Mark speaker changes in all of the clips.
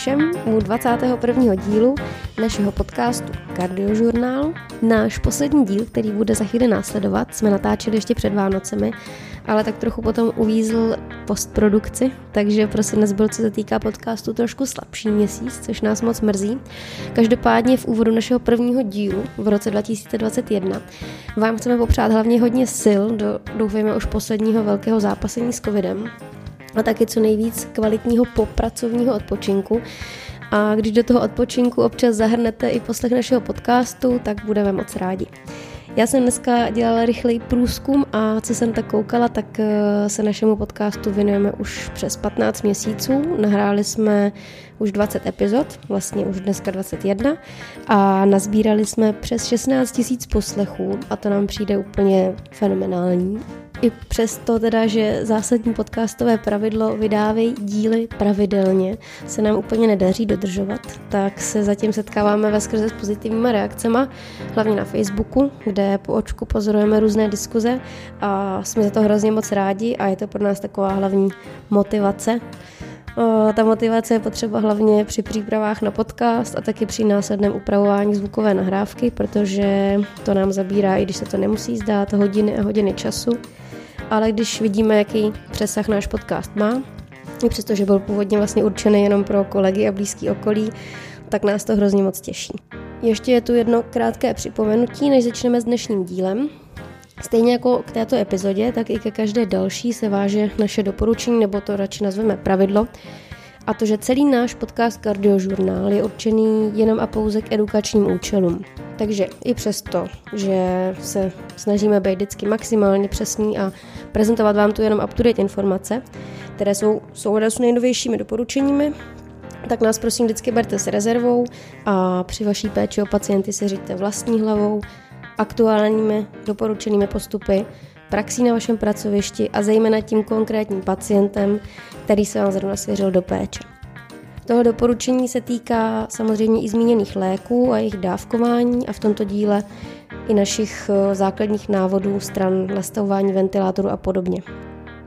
Speaker 1: Všem u 21. dílu našeho podcastu Kardiožurnál. Náš poslední díl, který bude za chvíli následovat, jsme natáčeli ještě před Vánocemi, ale tak trochu potom uvízl postprodukci, takže prosím nás byl, co se týká podcastu, trošku slabší měsíc, což nás moc mrzí. Každopádně v úvodu našeho prvního dílu v roce 2021 vám chceme popřát hlavně hodně sil do, doufejme, už posledního velkého zápasení s covidem, a taky co nejvíc kvalitního popracovního odpočinku. A když do toho odpočinku občas zahrnete i poslech našeho podcastu, tak budeme moc rádi. Já jsem dneska dělala rychlej průzkum a co jsem tak koukala, tak eh, se našemu podcastu věnujeme už přes 15 měsíců. Nahráli jsme už 20 epizod, vlastně už dneska 21 a nazbírali jsme přes 16 tisíc poslechů a to nám přijde úplně fenomenální. I přesto teda, že zásadní podcastové pravidlo vydávají díly pravidelně, se nám úplně nedaří dodržovat, tak se zatím setkáváme ve skrze s pozitivníma reakcemi, hlavně na Facebooku, kde po očku pozorujeme různé diskuze a jsme za to hrozně moc rádi a je to pro nás taková hlavní motivace. Ta motivace je potřeba hlavně při přípravách na podcast a taky při následném upravování zvukové nahrávky, protože to nám zabírá, i když se to nemusí zdát, hodiny a hodiny času ale když vidíme, jaký přesah náš podcast má, i přestože byl původně vlastně určený jenom pro kolegy a blízký okolí, tak nás to hrozně moc těší. Ještě je tu jedno krátké připomenutí, než začneme s dnešním dílem. Stejně jako k této epizodě, tak i ke každé další se váže naše doporučení, nebo to radši nazveme pravidlo, a to, že celý náš podcast Kardiožurnál je určený jenom a pouze k edukačním účelům. Takže i přesto, že se snažíme být vždycky maximálně přesní a prezentovat vám tu jenom up-to-date informace, které jsou souhledu s nejnovějšími doporučeními, tak nás prosím vždycky berte s rezervou a při vaší péči o pacienty se říďte vlastní hlavou, aktuálními doporučenými postupy, praxí na vašem pracovišti a zejména tím konkrétním pacientem, který se vám zrovna svěřil do péče. Toho doporučení se týká samozřejmě i zmíněných léků a jejich dávkování a v tomto díle i našich eh, základních návodů stran nastavování ventilátoru a podobně.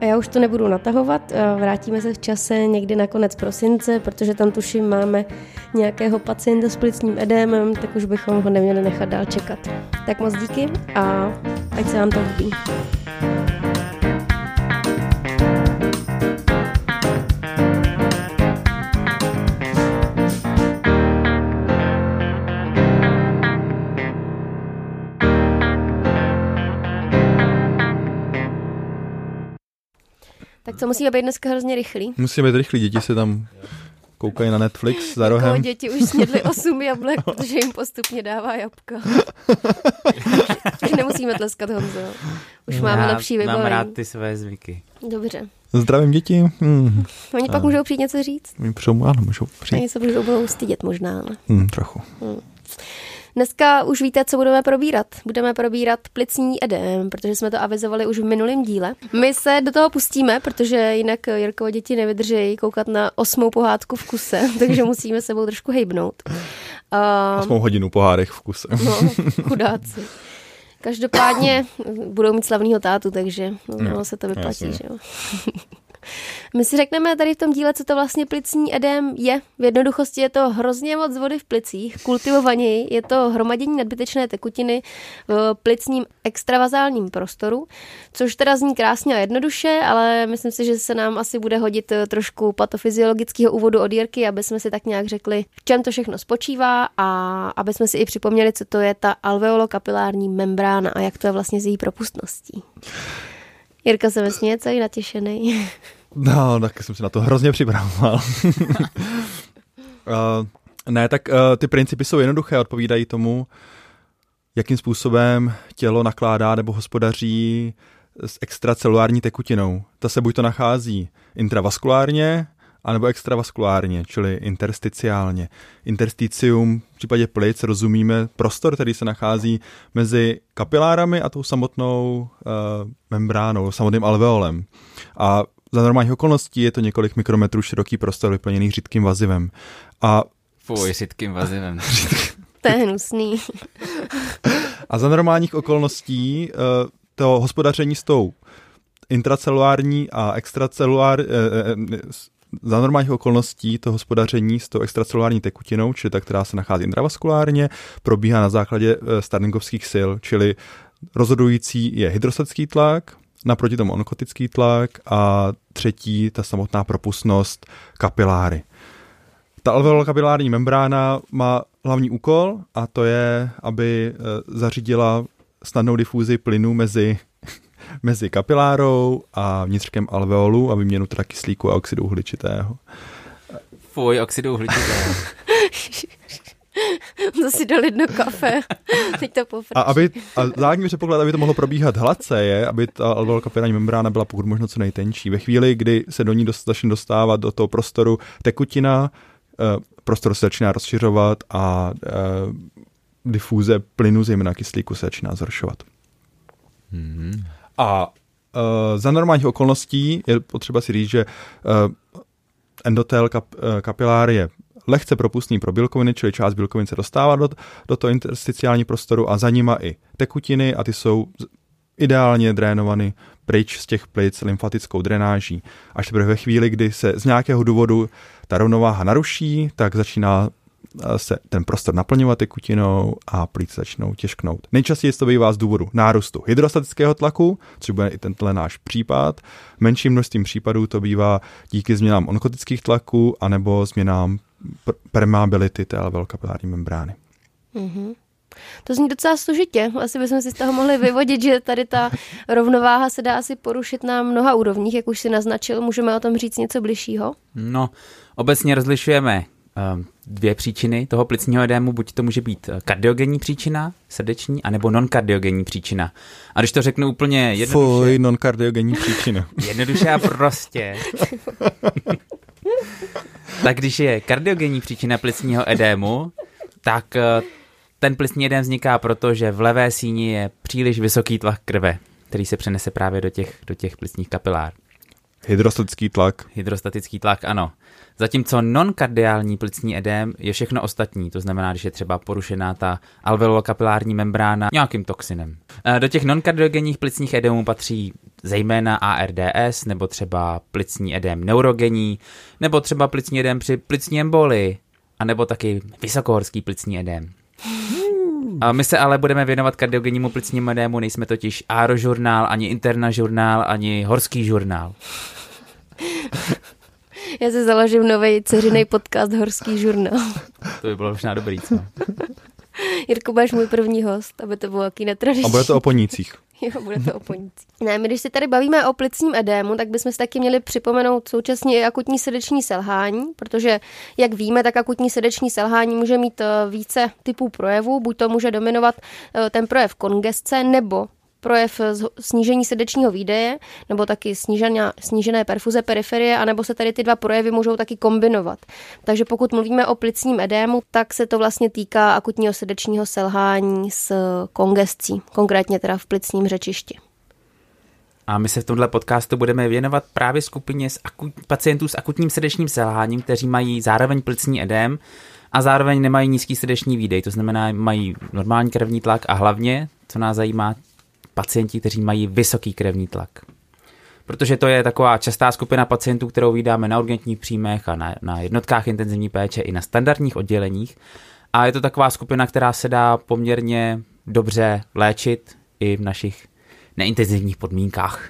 Speaker 1: A já už to nebudu natahovat, vrátíme se v čase někdy na konec prosince, protože tam tuším máme nějakého pacienta s plicním edémem, tak už bychom ho neměli nechat dál čekat. Tak moc díky a ať se vám to líbí. Tak to musíme být dneska hrozně rychlí.
Speaker 2: Musíme být rychlí, děti se tam koukají na Netflix za rohem.
Speaker 1: Jako děti už snědly 8 jablek, protože jim postupně dává jabka. už nemusíme tleskat Honzo. Už máme Já lepší vybavení.
Speaker 3: mám rád ty své zvyky.
Speaker 1: Dobře.
Speaker 2: Zdravím děti. Hmm.
Speaker 1: Oni pak můžou přijít něco říct.
Speaker 2: Oni přijou, ano, můžou přijít.
Speaker 1: Oni se budou stydět možná. Ale.
Speaker 2: Hmm, trochu. Hmm.
Speaker 1: Dneska už víte, co budeme probírat. Budeme probírat plicní edem, protože jsme to avizovali už v minulém díle. My se do toho pustíme, protože jinak Jirkovo děti nevydrží koukat na osmou pohádku v kuse, takže musíme sebou trošku hejbnout.
Speaker 2: Uh, Osmou hodinu pohádek v kuse.
Speaker 1: No, chudáci. Každopádně budou mít slavného tátu, takže no, se to vyplatí, že jo. My si řekneme tady v tom díle, co to vlastně plicní edém je. V jednoduchosti je to hrozně moc vody v plicích, kultivovaněji, je to hromadění nadbytečné tekutiny v plicním extravazálním prostoru, což teda zní krásně a jednoduše, ale myslím si, že se nám asi bude hodit trošku patofyziologického úvodu od Jirky, aby jsme si tak nějak řekli, v čem to všechno spočívá a aby jsme si i připomněli, co to je ta alveolokapilární membrána a jak to je vlastně s její propustností. Jirka se vesměje celý natěšený.
Speaker 2: No, tak jsem si na to hrozně připravoval. uh, ne, tak uh, ty principy jsou jednoduché, odpovídají tomu, jakým způsobem tělo nakládá nebo hospodaří s extracelulární tekutinou. Ta se buď to nachází intravaskulárně, anebo extravaskulárně, čili intersticiálně. Intersticium v případě plic rozumíme prostor, který se nachází mezi kapilárami a tou samotnou uh, membránou, samotným alveolem. A za normálních okolností je to několik mikrometrů široký prostor vyplněný řídkým vazivem. A
Speaker 3: Fuj, řídkým vazivem.
Speaker 1: to je hnusný.
Speaker 2: a za normálních okolností uh, to hospodaření s tou intracelulární a extracelulár, eh, za normálních okolností to hospodaření s tou extracelulární tekutinou, čili ta, která se nachází intravaskulárně, probíhá na základě eh, Starlingovských sil, čili rozhodující je hydrostatický tlak, naproti tomu onkotický tlak a třetí ta samotná propustnost kapiláry. Ta alveolokapilární membrána má hlavní úkol a to je, aby eh, zařídila snadnou difúzi plynu mezi, mezi kapilárou a vnitřkem alveolu a vyměnu teda kyslíku a oxidu uhličitého.
Speaker 3: Fuj, oxidu uhličitého.
Speaker 1: to si dali do kafe. Teď to
Speaker 2: A, aby, a základní předpoklad, aby to mohlo probíhat hladce, je, aby ta alveolokapilární membrána byla pokud možno co nejtenčí. Ve chvíli, kdy se do ní dost, začne dostávat do toho prostoru tekutina, Eh, prostor se začíná rozšiřovat a eh, difúze plynu, zejména kyslíku, se začíná zhoršovat. Mm-hmm. A uh, za normálních okolností je potřeba si říct, že uh, endotel kap, uh, kapilár je lehce propustný pro bílkoviny, čili část bílkovin se dostává do, do toho intersticiální prostoru a za nima i tekutiny a ty jsou ideálně drénovány pryč z těch plic lymfatickou drenáží. Až teprve ve chvíli, kdy se z nějakého důvodu ta rovnováha naruší, tak začíná se ten prostor naplňovat tekutinou a plíce začnou těžknout. Nejčastěji to bývá z důvodu nárůstu hydrostatického tlaku, což bude i tenhle náš případ. Menším množstvím případů to bývá díky změnám onkotických tlaků anebo změnám permeability té alveolokapilární membrány. Mm-hmm.
Speaker 1: To zní docela složitě. Asi bychom si z toho mohli vyvodit, že tady ta rovnováha se dá asi porušit na mnoha úrovních, jak už si naznačil. Můžeme o tom říct něco bližšího?
Speaker 3: No, obecně rozlišujeme dvě příčiny toho plicního edému, buď to může být eh, kardiogenní příčina, srdeční, anebo non-kardiogenní příčina. A když to řeknu úplně jednoduše...
Speaker 2: Fuj, non-kardiogenní příčina.
Speaker 3: jednoduše a prostě. tak když je kardiogenní příčina plicního edému, tak eh, ten plicní jedem vzniká proto, že v levé síni je příliš vysoký tlak krve, který se přenese právě do těch, do těch plicních kapilár.
Speaker 2: Hydrostatický tlak.
Speaker 3: Hydrostatický tlak, ano. Zatímco nonkardiální plicní edém je všechno ostatní, to znamená, když je třeba porušená ta alveolokapilární membrána nějakým toxinem. E, do těch nonkardiogenních plicních edémů patří zejména ARDS, nebo třeba plicní edém neurogenní, nebo třeba plicní edém při plicní emboli, a nebo taky vysokohorský plicní edém. A my se ale budeme věnovat kardiogennímu plicnímu edému, nejsme totiž Aerožurnál, ani Interna žurnál, ani Horský žurnál.
Speaker 1: Já si založím nový ceřiný podcast Horský žurnál.
Speaker 3: To by bylo možná dobrý, co?
Speaker 1: Jirko, budeš můj první host, aby to bylo jaký netradiční.
Speaker 2: A bude to o ponících.
Speaker 1: Jo, bude to o ponících. Ne, my když se tady bavíme o plicním edému, tak bychom si taky měli připomenout současně i akutní srdeční selhání, protože, jak víme, tak akutní srdeční selhání může mít eh, více typů projevů. Buď to může dominovat eh, ten projev kongesce, nebo projev snížení srdečního výdeje nebo taky snížená, snížené perfuze periferie, anebo se tady ty dva projevy můžou taky kombinovat. Takže pokud mluvíme o plicním edému, tak se to vlastně týká akutního srdečního selhání s kongescí, konkrétně teda v plicním řečišti.
Speaker 3: A my se v tomhle podcastu budeme věnovat právě skupině z akut, pacientů s akutním srdečním selháním, kteří mají zároveň plicní edém a zároveň nemají nízký srdeční výdej, to znamená mají normální krevní tlak a hlavně, co nás zajímá, pacienti, kteří mají vysoký krevní tlak. Protože to je taková častá skupina pacientů, kterou vydáme na urgentních příjmech a na, na jednotkách intenzivní péče i na standardních odděleních. A je to taková skupina, která se dá poměrně dobře léčit i v našich neintenzivních podmínkách.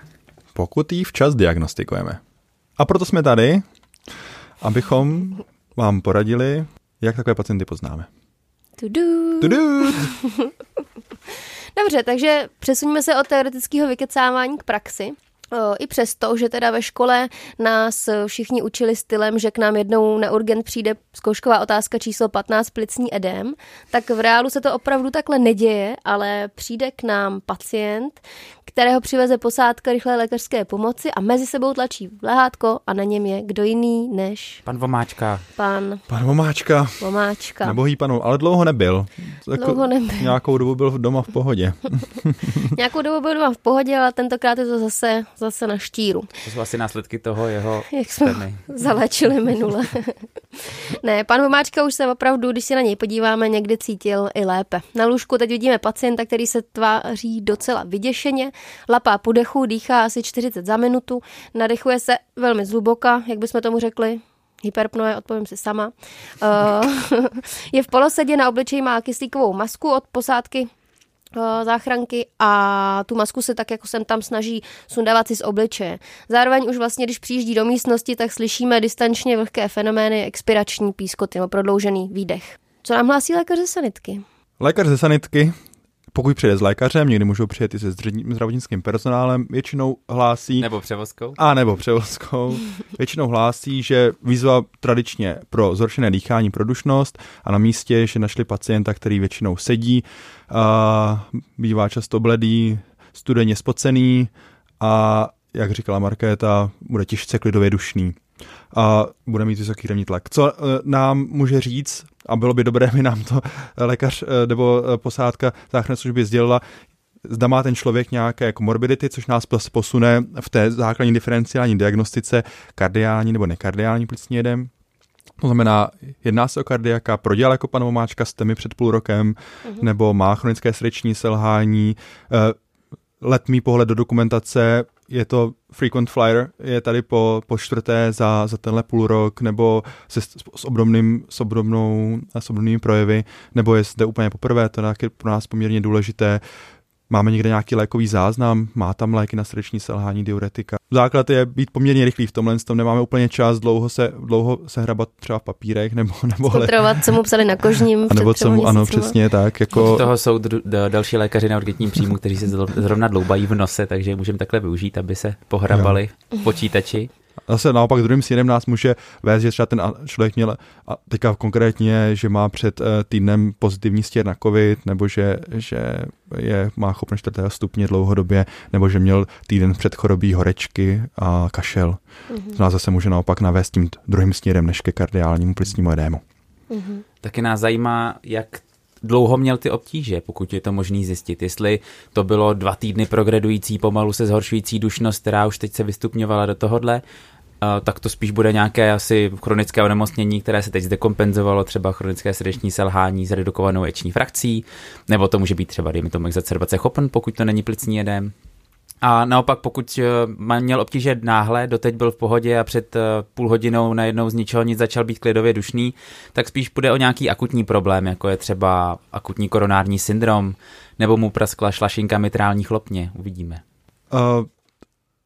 Speaker 2: Pokud ji včas diagnostikujeme. A proto jsme tady, abychom vám poradili, jak takové pacienty poznáme.
Speaker 1: Tudu.
Speaker 2: Tudu.
Speaker 1: Dobře, takže přesuníme se od teoretického vykecávání k praxi. I přesto, že teda ve škole nás všichni učili stylem, že k nám jednou na urgent přijde zkoušková otázka číslo 15 plicní edem, tak v reálu se to opravdu takhle neděje, ale přijde k nám pacient, kterého přiveze posádka rychlé lékařské pomoci a mezi sebou tlačí lehátko a na něm je kdo jiný než...
Speaker 3: Pan Vomáčka.
Speaker 1: Pan...
Speaker 2: Pan Vomáčka.
Speaker 1: Vomáčka.
Speaker 2: Nebohý panu, ale dlouho nebyl.
Speaker 1: Jako dlouho nebyl.
Speaker 2: Nějakou dobu byl doma v pohodě.
Speaker 1: nějakou dobu byl doma v pohodě, ale tentokrát je to zase, zase na štíru.
Speaker 3: To jsou asi následky toho jeho
Speaker 1: Jak jsme steny. zalečili minule. ne, pan Vomáčka už se opravdu, když se na něj podíváme, někdy cítil i lépe. Na lůžku teď vidíme pacienta, který se tváří docela vyděšeně, lapá po dechu, dýchá asi 40 za minutu, nadechuje se velmi zhluboka, jak bychom tomu řekli, hyperpnoe, odpovím si sama. Uh, je v polosedě, na obličeji má kyslíkovou masku od posádky uh, záchranky a tu masku se tak jako sem tam snaží sundávat si z obličeje. Zároveň už vlastně, když přijíždí do místnosti, tak slyšíme distančně vlhké fenomény, expirační pískoty nebo prodloužený výdech. Co nám hlásí lékař ze sanitky?
Speaker 2: Lékař ze sanitky pokud přijde s lékařem, někdy můžou přijet i se zdravotnickým personálem, většinou hlásí...
Speaker 3: Nebo převozkou.
Speaker 2: A nebo převozkou. většinou hlásí, že výzva tradičně pro zhoršené dýchání, produšnost a na místě, že našli pacienta, který většinou sedí, a bývá často bledý, studeně spocený a jak říkala Markéta, bude těžce klidově dušný a bude mít vysoký krevní tlak. Co eh, nám může říct, a bylo by dobré, by nám to lékař eh, nebo eh, posádka záchranné služby sdělila, zda má ten člověk nějaké jako morbidity, což nás posune v té základní diferenciální diagnostice kardiální nebo nekardiální plicní jedem. To znamená, jedná se o kardiaka, prodělal jako pan Vomáčka STEMI před půl rokem, uh-huh. nebo má chronické srdeční selhání, letmý pohled do dokumentace, je to frequent flyer, je tady po, po čtvrté za, za tenhle půl rok, nebo se, s, obdobným, s, obdobnou, s obdobnými projevy, nebo je zde úplně poprvé, to je pro nás poměrně důležité. Máme někde nějaký lékový záznam, má tam léky na srdeční selhání, diuretika. Základ je být poměrně rychlý v tomhle, tom nemáme úplně čas dlouho se, dlouho se hrabat třeba v papírech nebo... nebo
Speaker 1: Kontrolovat, co mu psali na kožním.
Speaker 2: A nebo co mu, ano, přesně tak. Jako...
Speaker 3: Od toho jsou dr- další lékaři na urgentním příjmu, kteří se zrovna dloubají v nose, takže můžeme takhle využít, aby se pohrabali v počítači.
Speaker 2: Zase naopak druhým směrem nás může vést, že třeba ten člověk měl, a teďka konkrétně, že má před eh, týdnem pozitivní stěr na covid, nebo že, že je, má chopnost čtvrtého stupně dlouhodobě, nebo že měl týden před chorobí horečky a kašel. Mm-hmm. To nás zase může naopak navést tím druhým směrem než ke kardiálnímu plicnímu edému.
Speaker 3: Mm-hmm. Taky nás zajímá, jak dlouho měl ty obtíže, pokud je to možný zjistit. Jestli to bylo dva týdny progredující, pomalu se zhoršující dušnost, která už teď se vystupňovala do tohohle, tak to spíš bude nějaké asi chronické onemocnění, které se teď zdekompenzovalo, třeba chronické srdeční selhání s redukovanou eční frakcí, nebo to může být třeba, dejme tomu, exacerbace chopen, pokud to není plicní jedem. A naopak, pokud eh, měl obtíže náhle, doteď byl v pohodě a před eh, půl hodinou najednou z ničeho nic začal být klidově dušný, tak spíš bude o nějaký akutní problém, jako je třeba akutní koronární syndrom, nebo mu praskla šlašinka mitrální chlopně. Uvidíme. Uh,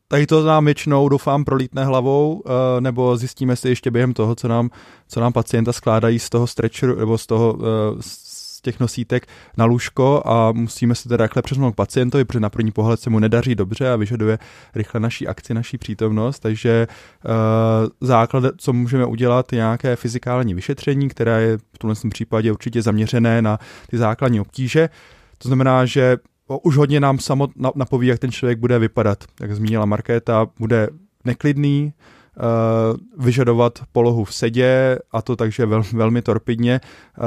Speaker 2: tady to nám většinou, doufám, prolítne hlavou, uh, nebo zjistíme si ještě během toho, co nám, co nám pacienta skládají z toho stretcheru, nebo z toho uh, těch nosítek na lůžko a musíme se teda rychle přesunout k pacientovi, protože na první pohled se mu nedaří dobře a vyžaduje rychle naší akci, naší přítomnost, takže uh, základ, co můžeme udělat, je nějaké fyzikální vyšetření, které je v tomhle případě určitě zaměřené na ty základní obtíže. To znamená, že už hodně nám samot napoví, jak ten člověk bude vypadat. Jak zmínila Markéta, bude neklidný, vyžadovat polohu v sedě a to takže vel, velmi torpidně, uh,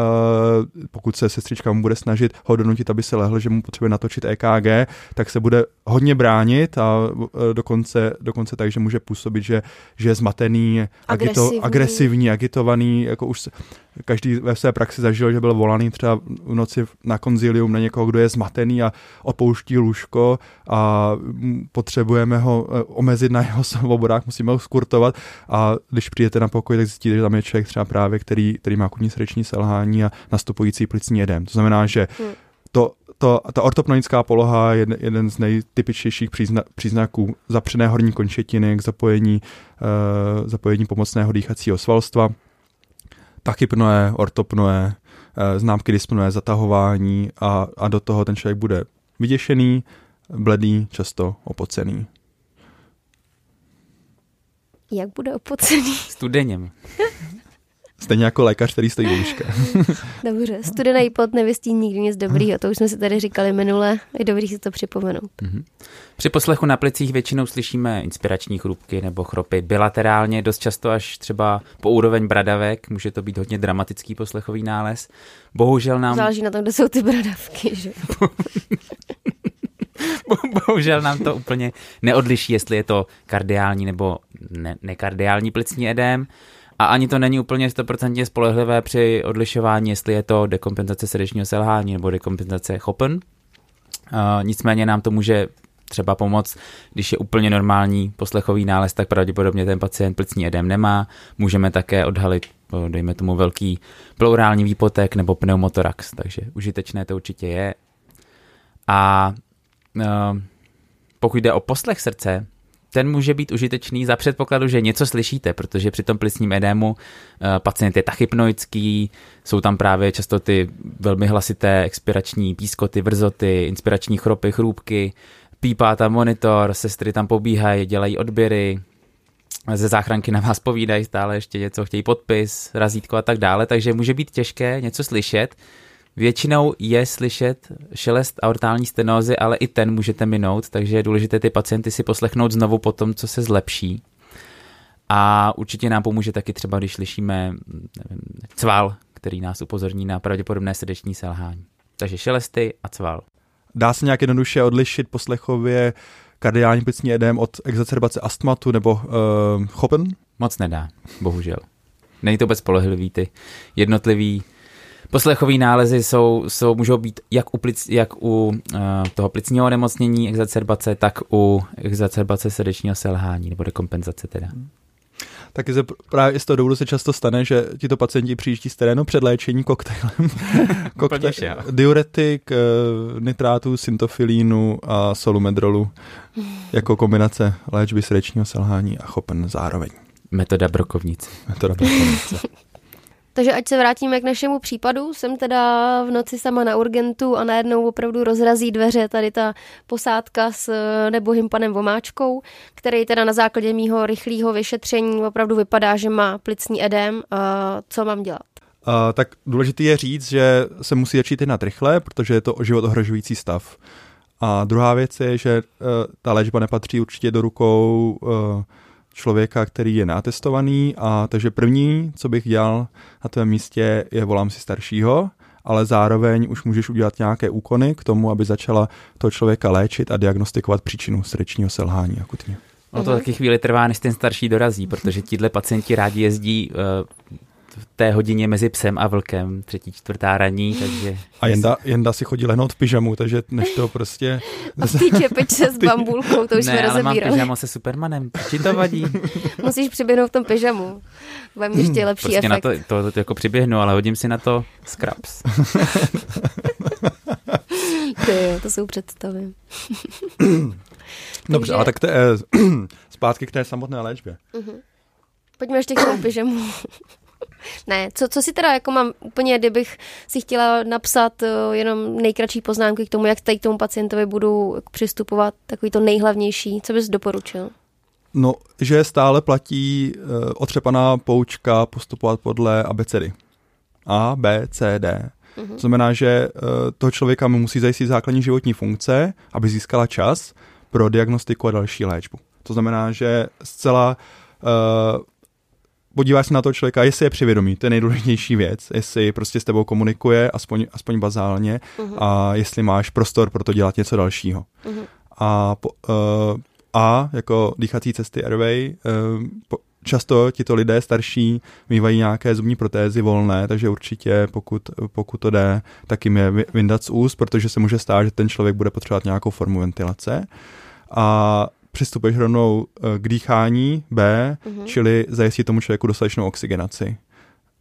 Speaker 2: pokud se sestřička mu bude snažit ho donutit, aby se lehl, že mu potřebuje natočit EKG, tak se bude hodně bránit a uh, dokonce, dokonce tak, že může působit, že, že je zmatený,
Speaker 1: agresivní.
Speaker 2: Agito, agresivní, agitovaný, jako už každý ve své praxi zažil, že byl volaný třeba v noci na konzilium na někoho, kdo je zmatený a opouští lůžko a potřebujeme ho omezit na jeho svobodách, musíme ho skurtovat a když přijete na pokoj, tak zjistíte, že tam je člověk třeba právě, který, který má akutní srdeční selhání a nastupující plicní jedem. To znamená, že hmm. to, to, ta ortopnoická poloha je jeden z nejtypičtějších přízna, příznaků zapřené horní končetiny k zapojení, uh, zapojení pomocného dýchacího svalstva, tachypnoe, ortopnoe, uh, známky dyspnoe, zatahování a, a do toho ten člověk bude vyděšený, bledý, často opocený.
Speaker 1: Jak bude opocený?
Speaker 3: Studeněm.
Speaker 2: Stejně jako lékař, který stojí lůžka.
Speaker 1: Dobře, studený pot nevystí nikdy nic dobrýho, to už jsme si tady říkali minule, je dobrý si to připomenout. Mm-hmm.
Speaker 3: Při poslechu na plicích většinou slyšíme inspirační chrupky nebo chropy bilaterálně, dost často až třeba po úroveň bradavek, může to být hodně dramatický poslechový nález. Bohužel nám...
Speaker 1: Záleží na tom, kde jsou ty bradavky, že?
Speaker 3: Bohužel nám to úplně neodliší, jestli je to kardiální nebo ne- nekardiální plicní edém. A ani to není úplně stoprocentně spolehlivé při odlišování, jestli je to dekompenzace srdečního selhání nebo dekompenzace chopen. Uh, nicméně nám to může třeba pomoct. Když je úplně normální poslechový nález, tak pravděpodobně ten pacient plicní edem nemá. Můžeme také odhalit, dejme tomu, velký pleurální výpotek nebo pneumotorax, takže užitečné to určitě je. A uh, pokud jde o poslech srdce, ten může být užitečný za předpokladu, že něco slyšíte, protože při tom plicním edému uh, pacient je tachypnoický, jsou tam právě často ty velmi hlasité expirační pískoty, vrzoty, inspirační chropy, chrůbky, pípá tam monitor, sestry tam pobíhají, dělají odběry, ze záchranky na vás povídají stále ještě něco, chtějí podpis, razítko a tak dále, takže může být těžké něco slyšet. Většinou je slyšet šelest aortální stenózy, ale i ten můžete minout, takže je důležité ty pacienty si poslechnout znovu po tom, co se zlepší. A určitě nám pomůže taky třeba, když slyšíme nevím, cval, který nás upozorní na pravděpodobné srdeční selhání. Takže šelesty a cval.
Speaker 2: Dá se nějak jednoduše odlišit poslechově kardiální plicní edém od exacerbace astmatu nebo uh, chopen?
Speaker 3: Moc nedá, bohužel. Není to vůbec spolehlivý, ty jednotlivý Poslechový nálezy jsou, jsou, můžou být jak u, plic, jak u uh, toho plicního onemocnění, exacerbace, tak u exacerbace srdečního selhání nebo dekompenzace teda. Hmm.
Speaker 2: Taky se právě z toho důvodu se často stane, že tito pacienti přijíždí z terénu před léčení koktejlem. Koktejl, diuretik, eh, nitrátu, syntofilínu a solumedrolu jako kombinace léčby srdečního selhání a chopen zároveň.
Speaker 3: Metoda brokovnice.
Speaker 2: Metoda brokovnice.
Speaker 1: Takže ať se vrátíme k našemu případu, jsem teda v noci sama na urgentu a najednou opravdu rozrazí dveře tady ta posádka s eh, nebohým panem Vomáčkou, který teda na základě mýho rychlého vyšetření opravdu vypadá, že má plicní edém. Co mám dělat?
Speaker 2: Uh, tak důležité je říct, že se musí začít jednat rychle, protože je to život ohrožující stav. A druhá věc je, že uh, ta léčba nepatří určitě do rukou uh, člověka, který je natestovaný a takže první, co bych dělal na tvém místě, je volám si staršího, ale zároveň už můžeš udělat nějaké úkony k tomu, aby začala toho člověka léčit a diagnostikovat příčinu srdečního selhání akutně.
Speaker 3: No to taky chvíli trvá, než ten starší dorazí, protože tíhle pacienti rádi jezdí uh, v té hodině mezi psem a vlkem, třetí, čtvrtá raní, takže...
Speaker 2: A Jenda, Jenda si chodí lehnout v pyžamu, takže než to prostě...
Speaker 1: A v té čepičce s bambulkou, to už
Speaker 3: ne,
Speaker 1: jsme
Speaker 3: ale
Speaker 1: rozebírali.
Speaker 3: mám pyžamo se Supermanem, či to vadí?
Speaker 1: Musíš přiběhnout v tom pyžamu. Bude mít ještě lepší
Speaker 3: prostě
Speaker 1: efekt.
Speaker 3: na to, to, to, jako přiběhnu, ale hodím si na to scraps.
Speaker 1: Ty, to jsou představy.
Speaker 2: Dobře, ale tak to je zpátky k té samotné léčbě.
Speaker 1: Uh-huh. Pojďme ještě k tomu pyžamu. Ne, co, co si teda jako mám úplně, kdybych si chtěla napsat uh, jenom nejkratší poznámky k tomu, jak tady k tomu pacientovi budu přistupovat, takový to nejhlavnější, co bys doporučil?
Speaker 2: No, že stále platí uh, otřepaná poučka postupovat podle abecedy. A, B, C, D. Uh-huh. To znamená, že uh, toho člověka mu musí zajistit základní životní funkce, aby získala čas pro diagnostiku a další léčbu. To znamená, že zcela uh, podíváš se na toho člověka, jestli je přivědomý, to je nejdůležitější věc, jestli prostě s tebou komunikuje, aspoň, aspoň bazálně, uh-huh. a jestli máš prostor pro to dělat něco dalšího. Uh-huh. A, po, uh, a jako dýchací cesty airway, uh, po, často tito lidé starší mývají nějaké zubní protézy volné, takže určitě pokud, pokud to jde, tak jim je vyndat z úst, protože se může stát, že ten člověk bude potřebovat nějakou formu ventilace. A přistupuješ rovnou eh, k dýchání B, uh-huh. čili zajistit tomu člověku dostatečnou oxygenaci.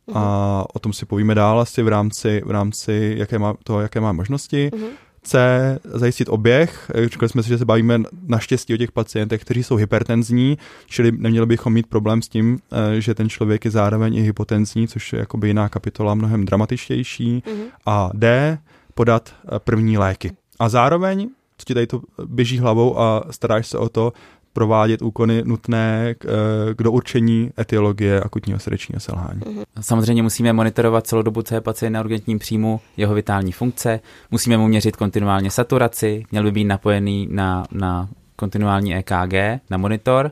Speaker 2: Uh-huh. A o tom si povíme dál asi v rámci, v rámci jaké má, toho, jaké má možnosti. Uh-huh. C, zajistit oběh. Říkali jsme si, že se bavíme naštěstí o těch pacientech, kteří jsou hypertenzní, čili neměli bychom mít problém s tím, eh, že ten člověk je zároveň i hypotenzní, což je jakoby jiná kapitola, mnohem dramatičtější. Uh-huh. A D, podat eh, první léky. A zároveň co ti tady to běží hlavou a staráš se o to, provádět úkony nutné k, eh, k dourčení etiologie akutního srdečního selhání. Mhm.
Speaker 3: Samozřejmě musíme monitorovat celou dobu, co je pacient na urgentním příjmu, jeho vitální funkce, musíme mu měřit kontinuálně saturaci, měl by být napojený na, na kontinuální EKG, na monitor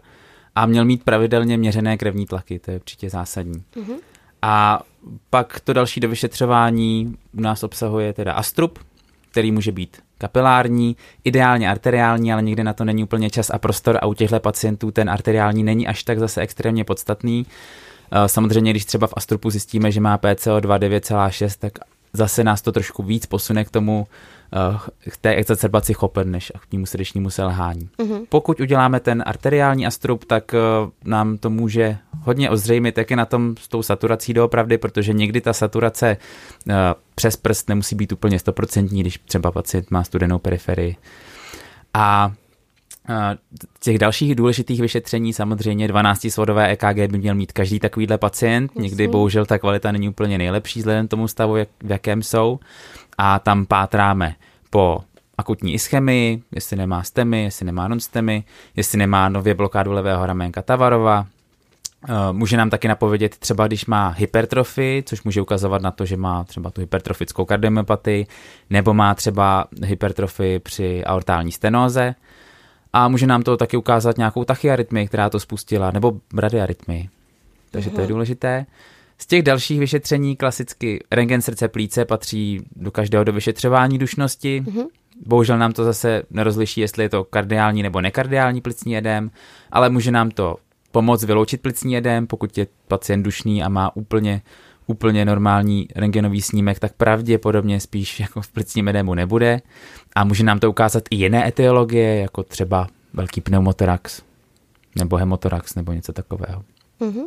Speaker 3: a měl mít pravidelně měřené krevní tlaky, to je určitě zásadní. Uh-huh. A pak to další do vyšetřování u nás obsahuje teda astrup, který může být kapilární, ideálně arteriální, ale někdy na to není úplně čas a prostor a u těchto pacientů ten arteriální není až tak zase extrémně podstatný. Eh, samozřejmě, když třeba v Astrupu zjistíme, že má PCO2 9,6, tak zase nás to trošku víc posune k tomu k té exacerbaci chopen než akutnímu srdečnímu selhání.
Speaker 1: Mhm.
Speaker 3: Pokud uděláme ten arteriální astrup, tak eh, nám to může hodně ozřejmit, jak je na tom s tou saturací doopravdy, protože někdy ta saturace eh, přes prst nemusí být úplně stoprocentní, když třeba pacient má studenou periferii. A eh, těch dalších důležitých vyšetření samozřejmě 12-svodové EKG by měl mít každý takovýhle pacient. Někdy bohužel ta kvalita není úplně nejlepší vzhledem k tomu stavu, jak, v jakém jsou. A tam pátráme po akutní ischemii, jestli nemá stemy, jestli nemá non-stemy, jestli nemá nově blokádu levého ramenka Tavarova. Eh, Může nám taky napovědět třeba, když má hypertrofii, což může ukazovat na to, že má třeba tu hypertrofickou kardiomyopatii, nebo má třeba hypertrofii při aortální stenóze. A může nám to taky ukázat nějakou tachyarytmii, která to spustila, nebo bradyarytmii. Takže to je důležité. Z těch dalších vyšetření klasicky rengen srdce plíce patří do každého do vyšetřování dušnosti. Bohužel nám to zase nerozliší, jestli je to kardiální nebo nekardiální plicní edém, ale může nám to pomoct vyloučit plicní edém, pokud je pacient dušný a má úplně, úplně normální rengenový snímek, tak pravděpodobně spíš jako v plicním edému nebude. A může nám to ukázat i jiné etiologie, jako třeba velký pneumotorax nebo hemotorax nebo něco takového.
Speaker 1: Mhm.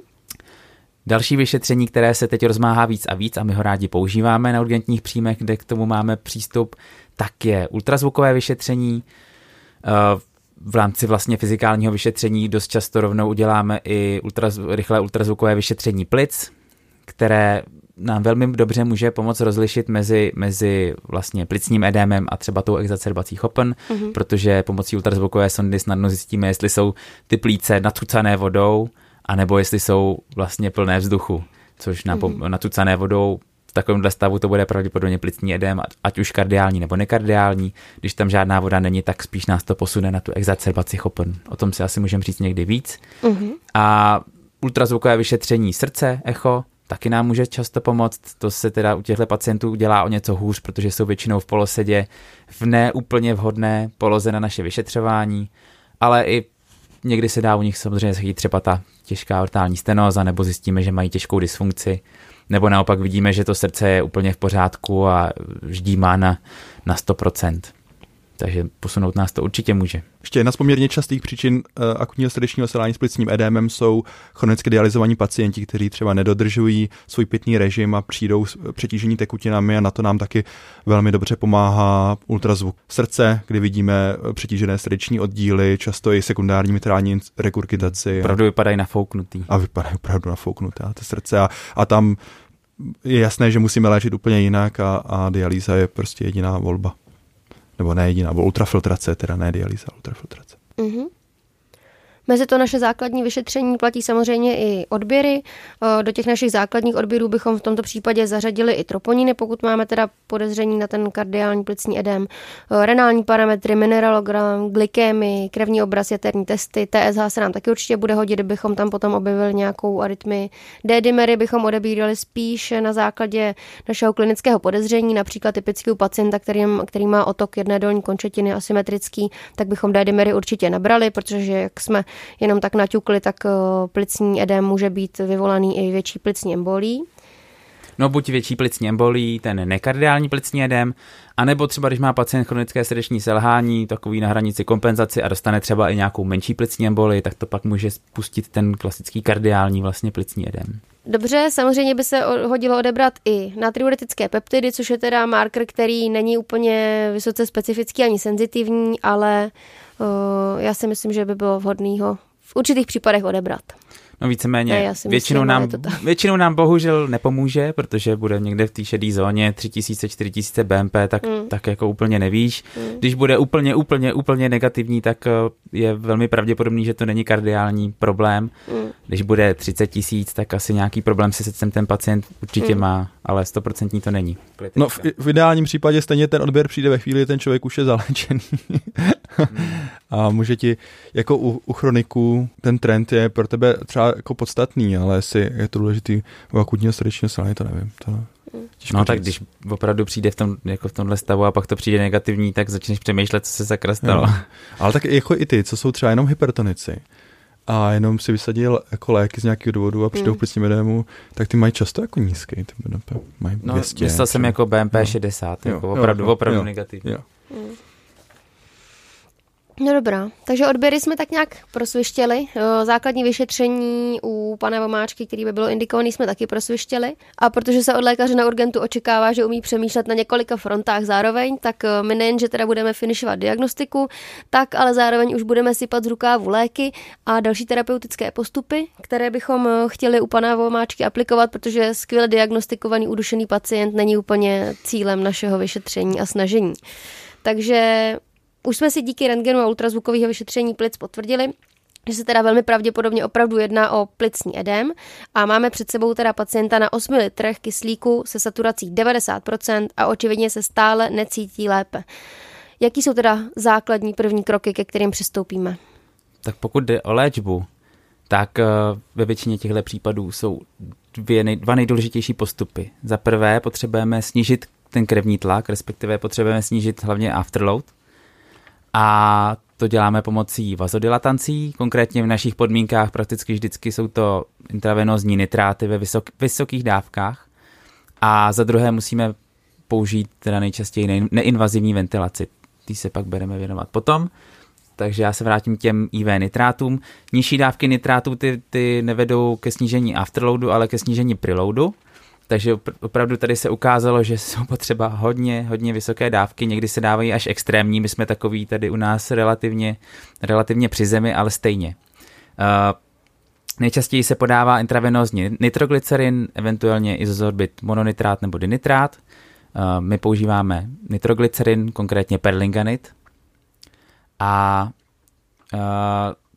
Speaker 3: Další vyšetření, které se teď rozmáhá víc a víc a my ho rádi používáme na urgentních příjmech, kde k tomu máme přístup, tak je ultrazvukové vyšetření. Eh, V rámci vlastně fyzikálního vyšetření dost často rovnou uděláme i ultraz, rychlé ultrazvukové vyšetření plic, které nám velmi dobře může pomoct rozlišit mezi, mezi vlastně plicním edémem a třeba tou exacerbací chopen, mm-hmm. protože pomocí ultrazvukové sondy snadno zjistíme, jestli jsou ty plíce natucané vodou, anebo jestli jsou vlastně plné vzduchu, což na, mm-hmm. natucané vodou v takovémhle stavu to bude pravděpodobně plicní edém, ať už kardiální nebo nekardiální. Když tam žádná voda není, tak spíš nás to posune na tu exacerbaci chopen. O tom si asi můžeme říct někdy víc.
Speaker 1: Mhm.
Speaker 3: A ultrazvukové vyšetření srdce, echo, taky nám může často pomoct. To se teda u těchto pacientů dělá o něco hůř, protože jsou většinou v polosedě v neúplně vhodné poloze na naše vyšetřování, ale i někdy se dá u nich samozřejmě zachytit třeba ta těžká aortální stenóza, nebo zjistíme, že mají těžkou dysfunkci, nebo naopak vidíme, že to srdce je úplně v pořádku a vždy má na, na 100%. Takže posunout nás to určitě může.
Speaker 2: Ještě jedna z poměrně častých příčin uh, akutního srdečního selhání s plicním edémem jsou chronicky dializovaní pacienti, kteří třeba nedodržují svůj pitný režim a přijdou s přetížení tekutinami a na to nám taky velmi dobře pomáhá ultrazvuk srdce, kdy vidíme eh, přetížené srdeční oddíly, často i sekundární mitrální rekurkitaci.
Speaker 3: Opravdu vypadají nafouknutý.
Speaker 2: A vypadají opravdu nafouknuté to srdce a, a tam je jasné, že musíme léčit úplně jinak a, a dialýza je prostě jediná volba nebo ne jediná, nebo ultrafiltrace, teda ne dialýza, ultrafiltrace.
Speaker 1: Mhm. Mezi to naše základní vyšetření platí samozřejmě i odběry. Eh, Do těch našich základních odběrů bychom v tomto případě zařadili i troponiny, pokud máme teda podezření na ten kardiální plicní edém. Eh, Renální parametry, mineralogram, glykémy, krevní obraz, jaterní testy, TSH se nám taky určitě bude hodit, kdybychom tam potom objevili nějakou arytmii. D-dimery bychom odebírali spíš na základě našeho klinického podezření, například typický pacienta, který, který má otok jedné dolní končetiny asymetrický, tak bychom D-dimery určitě nabrali, protože jak jsme jenom tak naťukli, tak eh, plicní edém může být vyvolaný i větší plicní embolí.
Speaker 3: No buď větší plicní embolí, ten nekardiální plicní edém, anebo třeba když má pacient chronické srdeční selhání, takový na hranici kompenzaci a dostane třeba i nějakou menší plicní embolii, tak to pak může spustit ten klasický kardiální vlastně plicní edém.
Speaker 1: Dobře, samozřejmě by se hodilo odebrat i natriuretické peptidy, což je teda marker, který není úplně vysoce specifický ani senzitivní, ale uh, já si myslím, že by bylo vhodný ho v určitých případech odebrat.
Speaker 3: No víceméně,
Speaker 1: si
Speaker 3: většinou,
Speaker 1: myslím,
Speaker 3: nám, většinou nám bohužel nepomůže, protože bude někde v té šedé zóně 3000, 4000 BMP, tak,
Speaker 1: Mm.
Speaker 3: tak jako úplně nevíš.
Speaker 1: Mm.
Speaker 3: Když bude úplně, úplně, úplně negativní, tak eh, je velmi pravděpodobný, že to není kardiální problém.
Speaker 1: Mm.
Speaker 3: Když bude 30 tisíc, tak asi nějaký problém se srdcem ten pacient určitě
Speaker 1: Mm.
Speaker 3: má, ale 100% to není.
Speaker 2: No v, v ideálním případě stejně ten odběr přijde ve chvíli, kdy ten člověk už je zaléčený. a může ti, jako u, u chroniků, ten trend je pro tebe třeba jako podstatný, ale jestli je to důležitý u akutního srdečního selhání, to nevím. To těžko
Speaker 3: No tak
Speaker 2: říct.
Speaker 3: když opravdu přijde v, tom, jako v tomhle stavu a pak to přijde negativní, tak začneš přemýšlet, co se sakra stalo.
Speaker 2: Jo. Ale tak jako i ty, co jsou třeba jenom hypertonici a jenom si vysadil jako léky z nějakého důvodu a přijdou mm. plicním edému, tak ty mají často jako nízký, ty BNP. Mají 200.
Speaker 3: No, myslel jsem jako BMP jo. 60, jako jo, opravdu, jo, opravdu
Speaker 2: jo,
Speaker 3: negativní.
Speaker 2: Jo.
Speaker 1: Mm. No dobrá, takže odběry jsme tak nějak prosvištěli. Základní vyšetření u pana Vomáčky, který by bylo indikovaný, jsme taky prosvištěli. A protože se od lékaře na urgentu očekává, že umí přemýšlet na několika frontách zároveň, tak e, my nejen, že teda budeme finišovat diagnostiku, tak ale zároveň už budeme sypat z rukávu léky a další terapeutické postupy, které bychom e, chtěli u pana Vomáčky aplikovat, protože skvěle diagnostikovaný udušený pacient není úplně cílem našeho vyšetření a snažení. Takže už jsme si díky rentgenu a ultrazvukového vyšetření plic potvrdili, že se teda velmi pravděpodobně opravdu jedná o plicní edém a máme před sebou teda pacienta na 8 litrech kyslíku se saturací 90% a očividně se stále necítí lépe. Jaký jsou teda základní první kroky, ke kterým přistoupíme?
Speaker 3: Tak pokud jde o léčbu, tak eh, ve většině těchto případů jsou dvě dva nejdůležitější postupy. Za prvé potřebujeme snížit ten krevní tlak, respektive potřebujeme snížit hlavně afterload, a to děláme pomocí vazodilatancí, konkrétně v našich podmínkách prakticky vždycky jsou to intravenózní nitráty ve vysok, vysokých dávkách. A za druhé musíme použít teda nejčastěji neinvazivní ventilaci. Tý se pak bereme věnovat potom. Takže já se vrátím k těm IV nitrátům. Nižší dávky nitrátů ty, ty nevedou ke snížení afterloadu, ale ke snížení preloadu. Takže opravdu tady se ukázalo, že jsou potřeba hodně, hodně vysoké dávky, někdy se dávají až extrémní, my jsme takový tady u nás relativně, relativně při zemi, ale stejně. Uh, nejčastěji se podává intravenózně nitroglycerin, eventuálně izozorbit mononitrát nebo dinitrát. Uh, my používáme nitroglycerin, konkrétně perlinganit. A uh,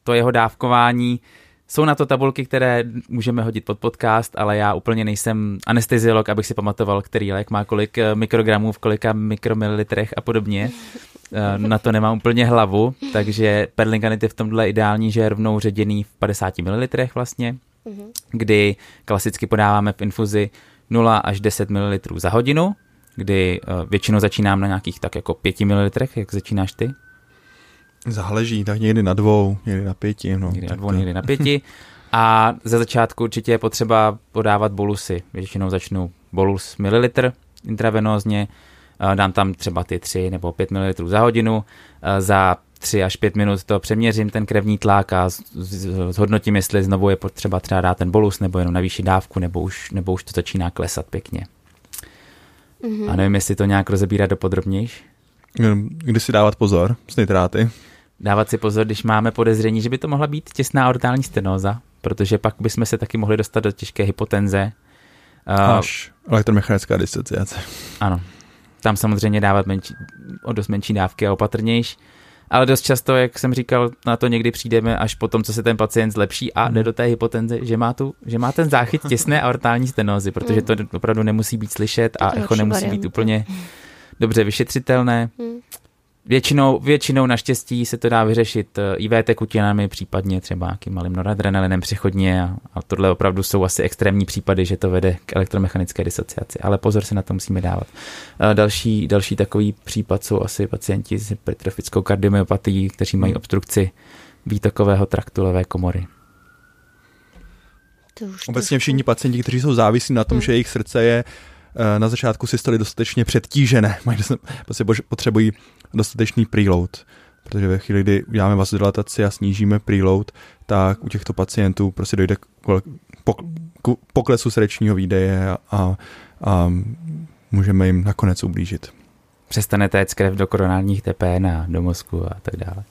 Speaker 3: to jeho dávkování jsou na to tabulky, které můžeme hodit pod podcast, ale já úplně nejsem anesteziolog, abych si pamatoval, který lék má kolik eh, mikrogramů v kolika mikromililitrech a podobně. Eh, na to nemám úplně hlavu, takže perlinganit je v tomhle ideální, že je rovnou ředěný v 50 ml vlastně, mhm. kdy klasicky podáváme v infuzi 0 až 10 ml za hodinu, kdy eh, většinou začínám na nějakých tak jako 5 ml, jak začínáš ty?
Speaker 2: Záleží, tak někdy na dvou, někdy na pěti. No,
Speaker 3: někdy na dvou, to... někdy na pěti. A ze začátku určitě je potřeba podávat bolusy. Většinou začnu bolus mililitr intravenózně, dám tam třeba ty 3 nebo 5 ml za hodinu, za 3 až 5 minut to přeměřím ten krevní tlak a zhodnotím, jestli znovu je potřeba třeba dát ten bolus nebo jenom navýšit dávku, nebo už, nebo už to začíná klesat pěkně. Mm-hmm. A nevím, jestli to nějak rozebírat do podrobnější.
Speaker 2: Kdy si dávat pozor s nitráty?
Speaker 3: Dávat si pozor, když máme podezření, že by to mohla být těsná ortální stenóza, protože pak bychom se taky mohli dostat do těžké hypotenze.
Speaker 2: Až elektromechanická disociace.
Speaker 3: Ano. Tam samozřejmě dávat menší, o dost menší dávky a opatrnější. Ale dost často, jak jsem říkal, na to někdy přijdeme až po tom, co se ten pacient zlepší a jde do té hypotenze, že má, tu, že má ten záchyt těsné aortální stenózy, protože to opravdu nemusí být slyšet a echo nemusí být úplně dobře vyšetřitelné. Většinou, většinou naštěstí se to dá vyřešit eh, IV tekutinami, případně třeba nějakým malým noradrenalinem přechodně a, a tohle opravdu jsou asi extrémní případy, že to vede k elektromechanické disociaci, ale pozor se na to musíme dávat. Eh, další, další takový případ jsou asi pacienti s hypertrofickou kardiomyopatií, kteří mají obstrukci výtokového traktu levé komory.
Speaker 2: To už Obecně všichni pacienti, kteří jsou závislí na tom, hmm. že jejich srdce je na začátku systoli dostatečně předtížené, mají, prostě potřebují dostatečný preload. Protože ve chvíli, kdy uděláme vasodilataci a snížíme preload, tak u těchto pacientů prostě dojde k, poklesu srdečního výdeje a, a, a můžeme jim nakonec ublížit.
Speaker 3: Přestane téct krev do koronálních TPN a do mozku a tak dále.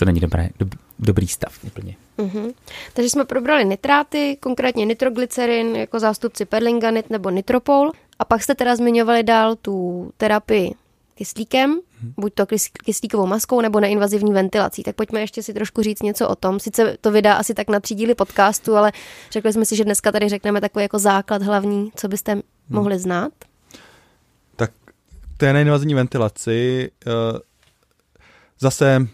Speaker 3: To není dobré, dob, dobrý stav úplně.
Speaker 1: Mm-hmm. Takže jsme probrali nitráty, konkrétně nitroglycerin jako zástupci perlinganit nebo nitropol. A pak jste teda zmiňovali dál tu terapii kyslíkem, hmm. buď to kyslíkovou maskou nebo neinvazivní ventilací. Tak pojďme ještě si trošku říct něco o tom. Sice to vydá asi tak na tři díly podcastu, ale řekli jsme si, že dneska tady řekneme takový jako základ hlavní, co byste hmm. mohli znát.
Speaker 2: Tak té neinvazivní ventilaci uh, zase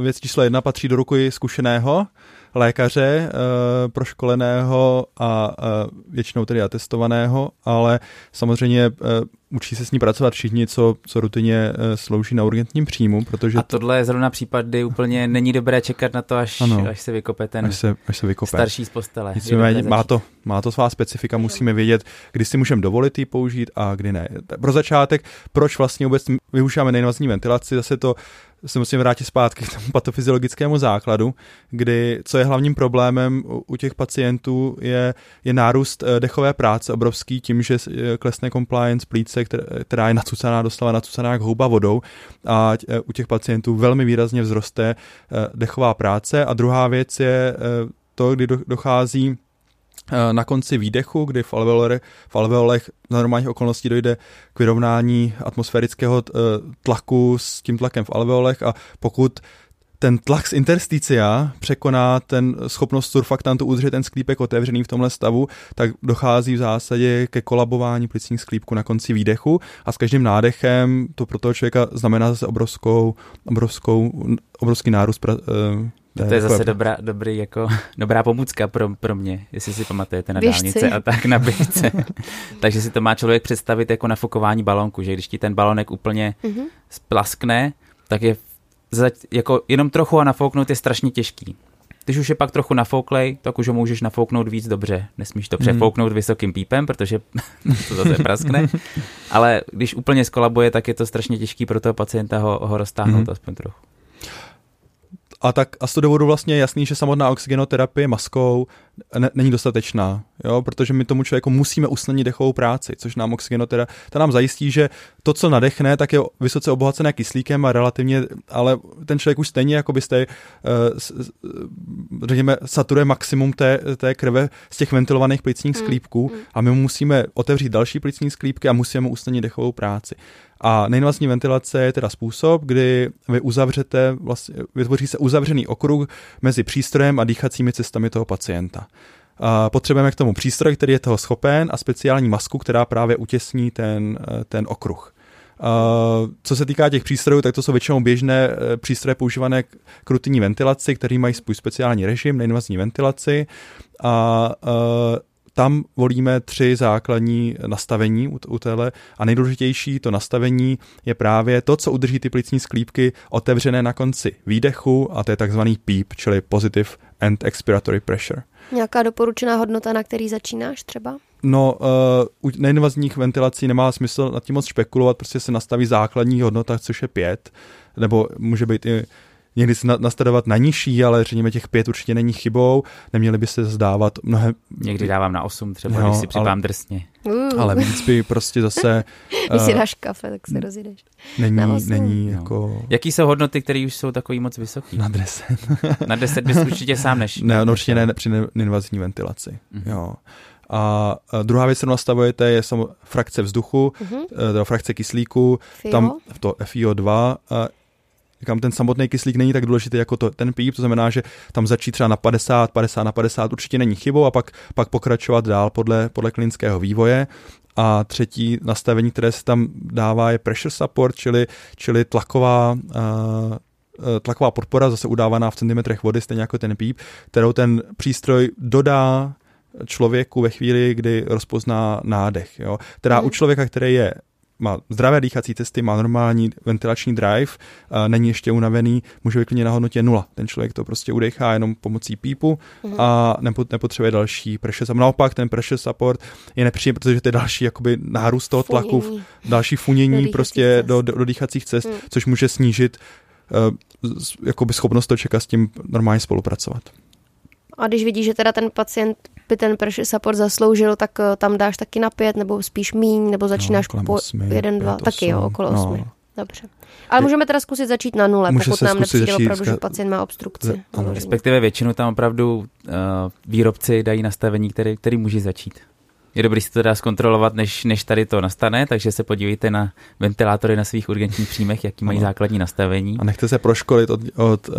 Speaker 2: věc číslo jedna patří do ruky zkušeného lékaře, uh, proškoleného a uh, většinou tedy atestovaného, ale samozřejmě uh, učí se s ní pracovat všichni, co, co rutině slouží na urgentním příjmu, protože...
Speaker 3: A tohle je zrovna případ, kdy úplně není dobré čekat na to, až, ano, až se vykope ten
Speaker 2: až se, až se vykope.
Speaker 3: starší z postele.
Speaker 2: Nicméně má to, má to svá specifika, musíme vědět, kdy si můžeme dovolit ji použít a kdy ne. Pro začátek, proč vlastně vůbec využíváme neinvazní ventilaci, zase to se musím vrátit zpátky k tomu patofyziologickému základu, kdy co je hlavním problémem u, těch pacientů je, je nárůst eh, dechové práce obrovský tím, že eh, klesne compliance plíce, která, je nacucaná, doslova nacucaná jak houba vodou a eh, u těch pacientů velmi výrazně vzroste dechová práce. A druhá věc je to, kdy dochází na konci výdechu, kdy v alveolech, v alveolech na normálních okolností dojde k vyrovnání atmosférického eh, tlaku s tím tlakem v alveolech a pokud ten tlak z intersticia překoná ten schopnost surfaktantu udržet ten sklípek otevřený v tomhle stavu, tak dochází v zásadě ke kolabování plicních sklípků na konci výdechu a s každým nádechem to pro toho člověka znamená zase obrovskou, obrovskou, obrovský nárůst pra, eh,
Speaker 3: to, to je zase dobrá, dobrý, jako, dobrá pomůcka pro, pro mě, jestli si pamatujete na Běžci. dálnici a tak na běžce. Takže si to má člověk představit jako nafukování balonku, že když ti ten balonek úplně mm-hmm. splaskne, tak je jako jenom trochu a nafouknout je strašně těžký. Když už je pak trochu nafouklej, tak už ho můžeš nafouknout víc dobře. Nesmíš to mhm. přefouknout vysokým pípem, protože to zase praskne. Ale když úplně skolabuje, tak je to strašně těžký pro toho pacienta ho, ho roztáhnout mm. aspoň trochu
Speaker 2: a tak a z toho důvodu vlastně je jasný, že samotná oxygenoterapie maskou ne, není dostatečná, jo, protože my tomu člověku musíme usnadnit dechovou práci, což nám oxygenoterapie, ta nám zajistí, že to, co nadechne, tak je vysoce obohacené kyslíkem a relativně, ale ten člověk už stejně jako byste, uh, řekněme, saturuje maximum té, té krve z těch ventilovaných plicních mm. sklípků mm. a my mu musíme otevřít další plicní sklípky a musíme mu usnadnit dechovou práci. A neinvazní ventilace je teda způsob, kdy vy uzavřete, vlastně, vytvoří se uzavřený okruh mezi přístrojem a dýchacími cestami toho pacienta. A potřebujeme k tomu přístroj, který je toho schopen a speciální masku, která právě utěsní ten, ten okruh. Uh, co se týká těch přístrojů, tak to jsou většinou běžné uh, přístroje používané k rutinní ventilaci, které mají svůj speciální režim, neinvazní ventilaci. A uh, tam volíme tři základní nastavení u, u téhle a nejdůležitější to nastavení je právě to, co udrží ty plicní sklípky otevřené na konci výdechu a to je takzvaný PEEP, čili Positive End Expiratory Pressure.
Speaker 1: Nějaká doporučená hodnota, na který začínáš třeba?
Speaker 2: No, uh, u neinvazních ventilací nemá smysl nad tím moc špekulovat, prostě se nastaví základní hodnota, což je pět, nebo může být i někdy se nastavovat na nižší, ale řekněme těch pět určitě není chybou, neměli by se zdávat mnohem...
Speaker 3: Někdy dávám na osm třeba, jo, když si připám ale, drsně.
Speaker 1: Uh.
Speaker 2: Ale víc by prostě zase...
Speaker 1: když si eh, dáš kafe, tak se rozjedeš.
Speaker 2: Není, není no. jako...
Speaker 3: Jaký jsou hodnoty, které už jsou takový moc vysoký?
Speaker 2: Na deset.
Speaker 3: na deset bys určitě sám než...
Speaker 2: Ne, no, určitě ne při neinvazní ventilaci. Mm-hmm. Jo. A druhá věc, kterou nastavujete, je samo frakce vzduchu, mm-hmm. frakce kyslíku, FIO? tam to FiO2 Říkám, ten samotný kyslík není tak důležitý jako to, ten píp, to znamená, že tam začít třeba na 50, 50 na 50 určitě není chybou a pak, pak pokračovat dál podle, podle klinického vývoje. A třetí nastavení, které se tam dává, je pressure support, čili, čili tlaková, uh, tlaková podpora, zase udávaná v centimetrech vody, stejně jako ten píp, kterou ten přístroj dodá člověku ve chvíli, kdy rozpozná nádech. Jo? Teda mm. u člověka, který je má zdravé dýchací cesty, má normální ventilační drive, není ještě unavený, může být na hodnotě nula. Ten člověk to prostě udechá jenom pomocí pípu mm-hmm. a nepotřebuje další pressure support. Naopak ten pressure support je nepříjemný, protože to je další jakoby nárůst toho tlaku, funění. další funění do prostě do, do, do dýchacích cest, mm. což může snížit uh, jakoby schopnost toho člověka s tím normálně spolupracovat.
Speaker 1: A když vidíš, že teda ten pacient by ten pressure support zasloužil, tak uh, tam dáš taky na pět, nebo spíš míň, nebo začínáš no, po osmi, jeden, dva, taky jo, okolo no. osmi. Dobře. Ale můžeme teda zkusit začít na nule, Může pokud nám nepřijde opravdu, že pacient má obstrukci.
Speaker 3: Ano, respektive většinu tam opravdu uh, výrobci dají nastavení, který, který může začít. Je dobrý si to teda zkontrolovat, než, než tady to nastane, takže se podívejte na ventilátory na svých urgentních příjmech, jaký mají základní nastavení.
Speaker 2: A nechte se proškolit od, od, eh,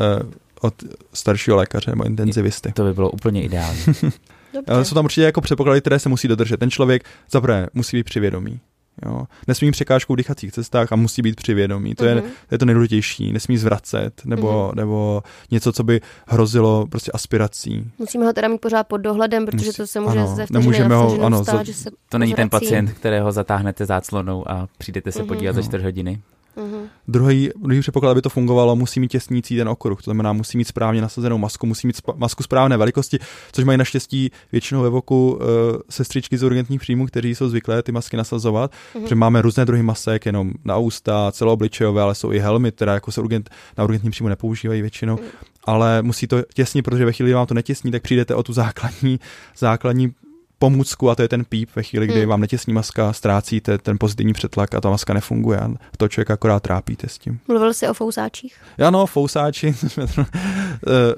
Speaker 2: od staršího lékaře nebo intenzivisty.
Speaker 3: To by bylo úplně ideální.
Speaker 2: Dobře. Jsou tam určitě jako předpoklady, které se musí dodržet. Ten člověk zaprvé musí být přivědomý. Jo. Nesmí překážkou v dýchacích cestách a musí být při vědomí. To, mm-hmm. je, to je to nejdůležitější. Nesmí zvracet nebo, mm-hmm. nebo něco, co by hrozilo prostě aspirací.
Speaker 1: Musíme ho teda mít pořád pod dohledem, protože Musí, to se může ano, ze nemůžeme ho, ano, stát, že se
Speaker 3: To není ten pacient, kterého zatáhnete záclonou a přijdete se mm-hmm. podívat no. za 4 hodiny.
Speaker 2: Mm-hmm. Druhý, druhý předpoklad, aby to fungovalo, musí mít těsnící ten okruh, to znamená, musí mít správně nasazenou masku, musí mít sp- masku správné velikosti, což mají naštěstí většinou ve voku uh, sestřičky z urgentních příjmů, kteří jsou zvyklé ty masky nasazovat, mm-hmm. protože máme různé druhy masek, jenom na ústa, celoobličejové, ale jsou i helmy, které jako se urgent, na urgentním příjmu nepoužívají většinou. Mm. Ale musí to těsnit, protože ve chvíli, kdy vám to netěsní, tak přijdete o tu základní, základní pomůcku a to je ten píp ve chvíli, kdy hmm. vám netěsní maska, ztrácíte ten pozitivní přetlak a ta maska nefunguje a to člověk akorát trápíte s tím.
Speaker 1: Mluvil jsi o fousáčích?
Speaker 2: Ano, fousáči eh,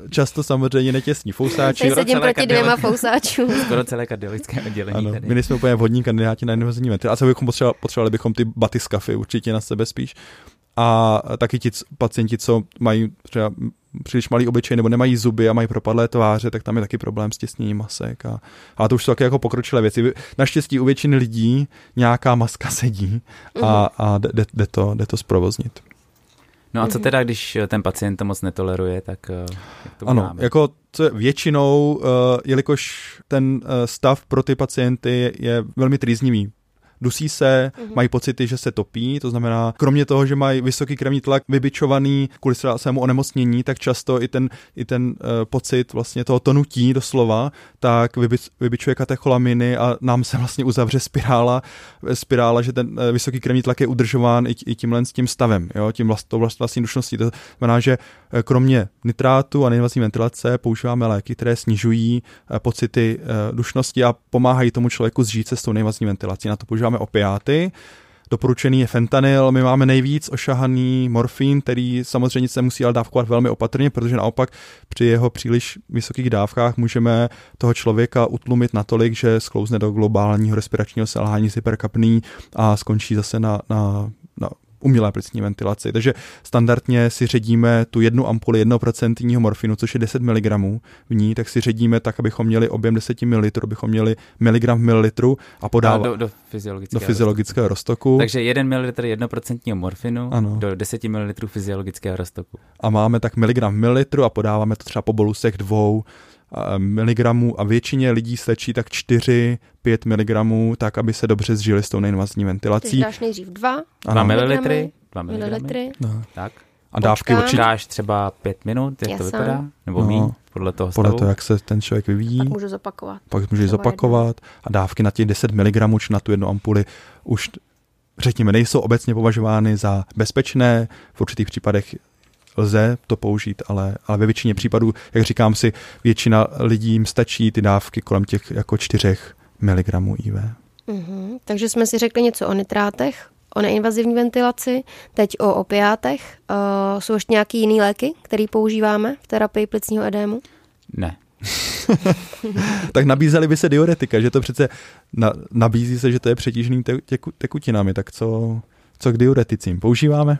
Speaker 2: často samozřejmě netěsní fousáči.
Speaker 1: Tady sedím proti dvěma fousáčům.
Speaker 3: Skoro celé kardiologické oddělení. Ano,
Speaker 2: tady. my nejsme úplně vhodní kandidáti na invazivní ventilaci. bychom potřebovali, potřebovali bychom ty batyskafy určitě na sebe spíš a taky ti pacienti, co mají třeba příliš malý obličej nebo nemají zuby a mají propadlé tváře, tak tam je taky problém s těsněním masek. A, a to už jsou taky jako pokročilé věci. Naštěstí u většiny lidí nějaká maska sedí a, mhm. a jde, jde, to, jde to zprovoznit.
Speaker 3: No a co mhm. teda, když ten pacient to moc netoleruje, tak eh, jak to
Speaker 2: Ano, jako co je většinou, uh, jelikož ten stav pro ty pacienty je velmi trýznivý, dusí se, mm-hmm. mají pocity, že se topí, to znamená, kromě toho, že mají vysoký krevní tlak vybičovaný kvůli svému onemocnění, tak často i ten, i ten uh, pocit vlastně toho tonutí doslova, tak vybi, vybičuje katecholaminy a nám se vlastně uzavře spirála, spirála, že ten uh, vysoký krevní tlak je udržován i, i tímhle s tím stavem, jo, tím vlast, to vlast, vlastní dušností. To znamená, že uh, kromě nitrátu a neinvazivní ventilace používáme léky, které snižují uh, pocity uh, dušnosti a pomáhají tomu člověku zžít se s tou neinvazivní ventilací. Na to používáme používáme opiáty. Doporučený je fentanyl, my máme nejvíc ošahaný morfín, který samozřejmě se musí ale dávkovat velmi opatrně, protože naopak při jeho příliš vysokých dávkách můžeme toho člověka utlumit natolik, že sklouzne do globálního respiračního selhání s hyperkapný a skončí zase na, na, na umělé plicní ventilaci. Takže standardně si ředíme tu jednu ampuli 1% morfinu, což je 10 mg v ní, tak si ředíme tak, abychom měli objem 10 ml, abychom měli miligram v mililitru a podáváme
Speaker 3: do, do, fyziologického,
Speaker 2: do fyziologického roztoku.
Speaker 3: Takže 1 ml 1% morfinu ano. do 10 ml fyziologického roztoku.
Speaker 2: A máme tak miligram v mililitru a podáváme to třeba po bolusech dvou miligramů a většině lidí stačí tak 4-5 miligramů, tak aby se dobře zžili s tou neinvazní ventilací. Takže
Speaker 1: dáš nejdřív 2
Speaker 3: mililitry.
Speaker 1: 2 mililitry.
Speaker 2: No.
Speaker 3: Tak.
Speaker 2: A dávky určitě.
Speaker 3: Dáš třeba 5 minut, jak Jasem. to vypadá? Nebo no, míň, podle toho
Speaker 2: stavu? Podle toho, jak se ten člověk vyvíjí.
Speaker 1: Pak můžu zopakovat.
Speaker 2: Pak můžeš zopakovat. A dávky na těch 10 mg, či na tu jednu ampuli, už řekněme, nejsou obecně považovány za bezpečné. V určitých případech lze to použít, ale, ale ve většině případů, jak říkám si, většina lidí jim stačí ty dávky kolem těch jako 4 mg IV.
Speaker 1: Mm-hmm. Takže jsme si řekli něco o nitrátech, o neinvazivní ventilaci, teď o opiátech. Uh, jsou ještě nějaké jiné léky, které používáme v terapii plicního edému?
Speaker 3: Ne.
Speaker 2: tak nabízeli by se diuretika, že to přece na, nabízí se, že to je přetížený te, teku, tekutinami, tak co, co k diureticím? Používáme?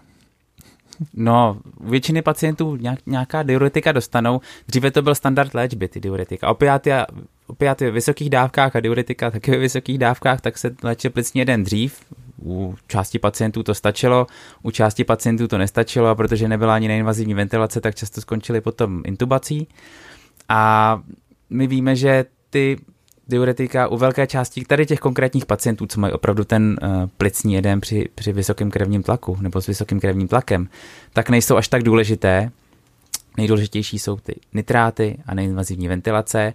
Speaker 3: No, většiny pacientů nějaká diuretika dostanou. Dříve to byl standard léčby, ty diuretika. Opiáty, a, opiáty ve vysokých dávkách a diuretika taky ve vysokých dávkách, tak se léčil plicní jeden dřív. U části pacientů to stačilo, u části pacientů to nestačilo a protože nebyla ani neinvazivní ventilace, tak často skončili potom intubací. A my víme, že ty diuretika u velké části tady těch konkrétních pacientů, co mají opravdu ten uh, plicní jedem při, při vysokém krevním tlaku nebo s vysokým krevním tlakem, tak nejsou až tak důležité. Nejdůležitější jsou ty nitráty a neinvazivní ventilace.